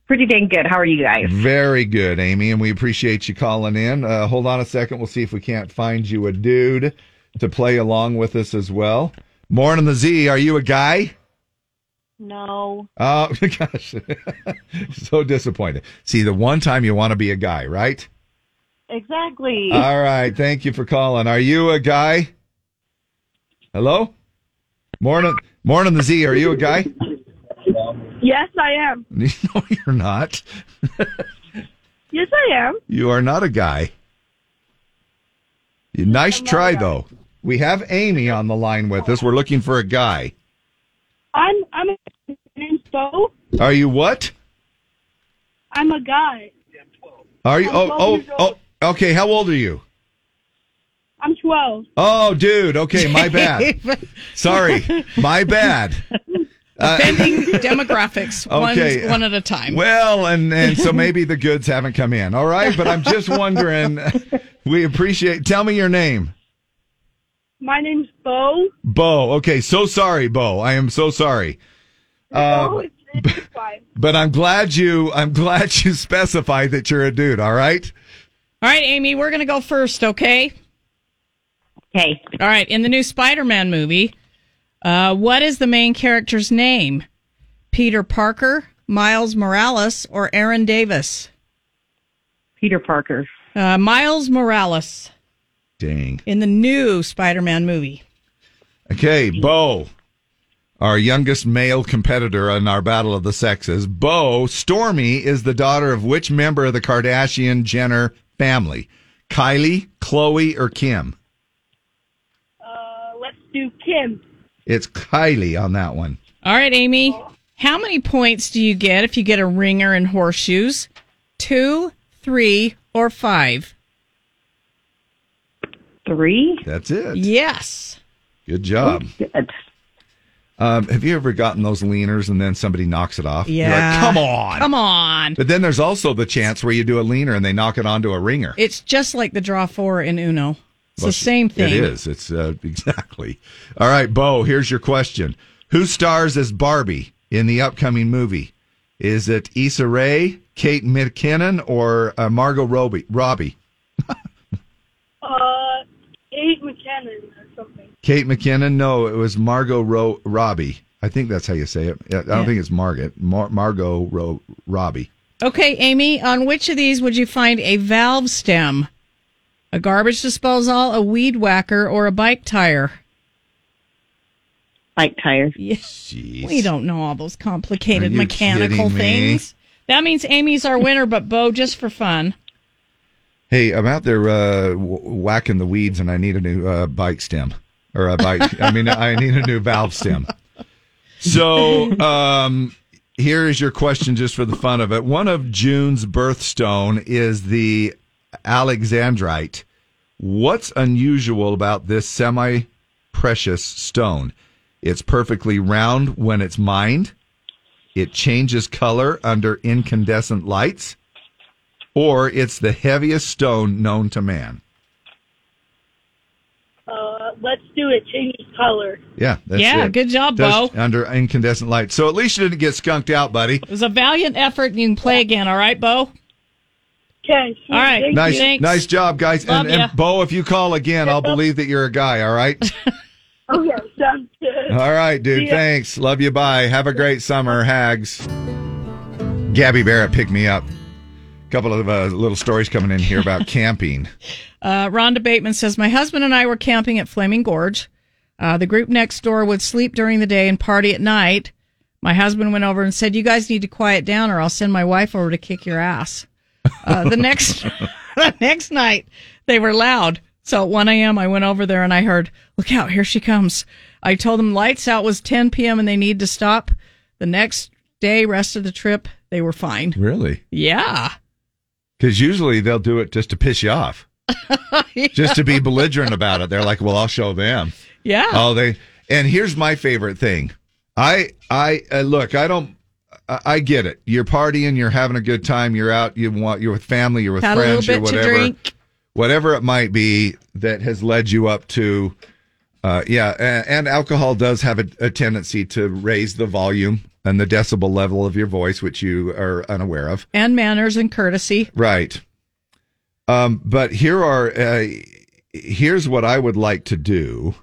Pretty dang good. How are you guys? Very good, Amy, and we appreciate you calling in. Uh, hold on a second. We'll see if we can't find you a dude to play along with us as well. Morning, the Z. Are you a guy? No. Oh, gosh. so disappointed. See, the one time you want to be a guy, right? Exactly. All right. Thank you for calling. Are you a guy? Hello? Morning, morning, the Z. Are you a guy? Yes, I am. No, you're not. Yes, I am. You are not a guy. Nice try, though. We have Amy on the line with us. We're looking for a guy. I'm I'm a name's Bo. Are you what? I'm a guy. Are you? I'm Oh, 12 oh, years old. oh. Okay. How old are you? I'm 12. Oh, dude. Okay, my bad. Sorry, my bad. Uh, demographics, Okay. one, one at a time. Well, and and so maybe the goods haven't come in. All right, but I'm just wondering. We appreciate. Tell me your name. My name's Bo. Bo. Okay, so sorry, Bo. I am so sorry. Uh, it's, it's but I'm glad you. I'm glad you specified that you're a dude. All right. All right, Amy, we're going to go first, okay? Okay. All right, in the new Spider Man movie, uh, what is the main character's name? Peter Parker, Miles Morales, or Aaron Davis? Peter Parker. Uh, Miles Morales Dang. in the new Spider Man movie. Okay, Bo, our youngest male competitor in our battle of the sexes. Bo Stormy is the daughter of which member of the Kardashian Jenner family? Kylie, Khloé, or Kim? Uh, let's do Kim. It's Kylie on that one. All right, Amy, how many points do you get if you get a ringer and horseshoes? Two, three, or five? Three. That's it. Yes. Good job. Good. Um, have you ever gotten those leaners and then somebody knocks it off? You're like, Yeah. come on. Come on. But then there's also the chance where you do a leaner and they knock it onto a ringer. It's just like the draw four in Uno. It's Well, the same thing. It is. It's uh, exactly. All right, Bo, here's your question. Who stars as Barbie in the upcoming movie? Is it Issa Rae, Kate McKinnon, or uh, Margot Robbie? Robbie? Uh, Kate McKinnon or something. Kate McKinnon? No, it was Margot Ro- Robbie. I think that's how you say it. I don't Yeah. think it's Margaret. Mar- Margot Ro- Robbie. Okay, Amy, on which of these would you find a valve stem? A garbage disposal, a weed whacker, or a bike tire? Bike tire. Yes. Jeez. We don't know all those complicated mechanical kidding me? things. That means Amy's our winner, but Bo, just for fun. Hey, I'm out there uh, whacking the weeds, and I need a new uh, bike stem or a bike. I mean, I need a new valve stem. So, um, here is your question, just for the fun of it. One of June's birthstone is the Alexandrite. What's unusual about this semi-precious stone? It's perfectly round when it's mined. It changes color under incandescent lights or it's the heaviest stone known to man. Uh, let's do it. Change color. Yeah. That's Yeah, it. good job, Does- Bo. Under incandescent light. So at least you didn't get skunked out, buddy. It was a valiant effort, and you can play again. All right, Bo. Okay. All right. Nice, Thanks. nice job, guys. Love and, and. Bo, if you call again, I'll believe that you're a guy. All right. Okay, sounds good. All right, dude. Thanks. Love you. Bye. Have a great summer, Hags. Gabby Barrett picked me up. Couple of uh, little stories coming in here about camping. Uh, Rhonda Bateman says, My husband and I were camping at Flaming Gorge. Uh, the group next door would sleep during the day and party at night. My husband went over and said, You guys need to quiet down or I'll send my wife over to kick your ass. Uh, the next the next night, they were loud. So at 1 a.m., I went over there and I heard, Look out, here she comes. I told them lights out was 10 p.m. and they need to stop. The next day, rest of the trip, they were fine. Really? Yeah. Because usually they'll do it just to piss you off, just to be belligerent about it. They're like, "Well, I'll show them." Yeah. Oh, they. And here's my favorite thing. I I uh, look. I don't. I, I get it. You're partying. You're having a good time. You're out. You want. You're with family. You're with Had friends. You're to whatever. drink. Whatever it might be that has led you up to. Uh, yeah, and, and alcohol does have a, a tendency to raise the volume and the decibel level of your voice, which you are unaware of. And manners and courtesy. Right. Um, but here are uh, here's what I would like to do.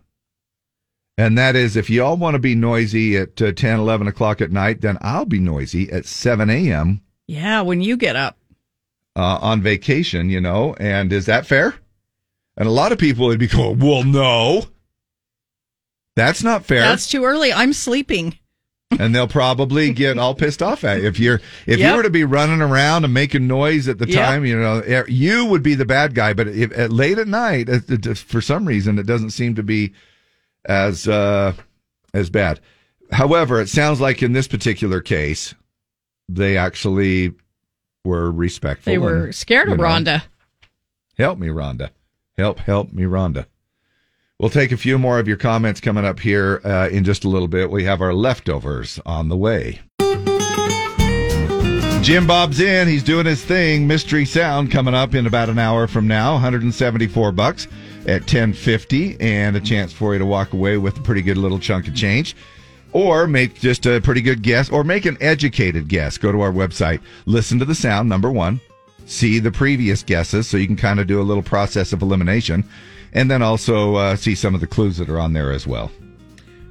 And that is if you all want to be noisy at uh, 10, 11 o'clock at night, then I'll be noisy at 7 a.m. Yeah, when you get up. Uh, on vacation, you know. And is that fair? And a lot of people would be going, well, no. That's not fair. That's too early. I'm sleeping. And they'll probably get all pissed off at you if you're if Yep. you were to be running around and making noise at the Yep. time you know eh, you would be the bad guy but if, at late at night it- for some reason it doesn't seem to be as uh as bad however it sounds like in this particular case they actually were respectful They were and, scared of know, Rhonda. help me rhonda help help me rhonda We'll take a few more of your comments coming up here uh, in just a little bit. We have our leftovers on the way. Jim Bob's in. He's doing his thing. Mystery Sound coming up in about an hour from now. 174 bucks at 1050 and a chance for you to walk away with a pretty good little chunk of change. Or make just a pretty good guess or make an educated guess. Go to our website, listen to the sound, number one, see the previous guesses so you can kind of do a little process of elimination and then also uh, see some of the clues that are on there as well.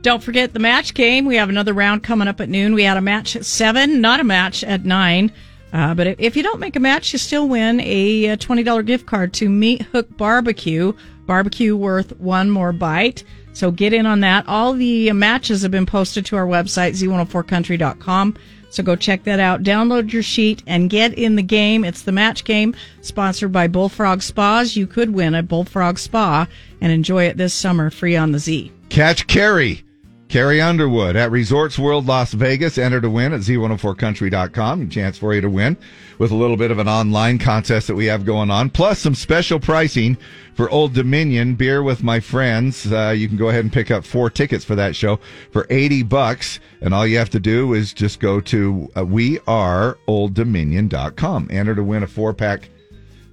Don't forget the match game. We have another round coming up at noon. We had a match at 7, not a match at 9. Uh, but if you don't make a match, you still win a uh, $20 gift card to Meat Hook Barbecue. Barbecue worth one more bite. So get in on that. All the uh, matches have been posted to our website, z104country.com. So go check that out. Download your sheet and get in the game. It's the match game sponsored by Bullfrog Spas. You could win a Bullfrog Spa and enjoy it this summer free on the Z. Catch Carrie. Carrie Underwood at Resorts World Las Vegas. Enter to win at z104country.com. A chance for you to win with a little bit of an online contest that we have going on, plus some special pricing for Old Dominion Beer with My Friends. Uh, you can go ahead and pick up four tickets for that show for 80 bucks. And all you have to do is just go to uh, weareolddominion.com. Enter to win a four pack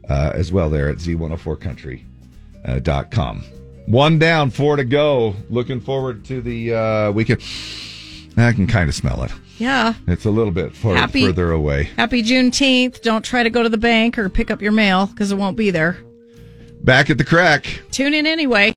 uh, as well there at z104country.com. One down, four to go. Looking forward to the uh, weekend. I can kind of smell it. Yeah. It's a little bit far, Happy- further away. Happy Juneteenth. Don't try to go to the bank or pick up your mail because it won't be there. Back at the crack. Tune in anyway.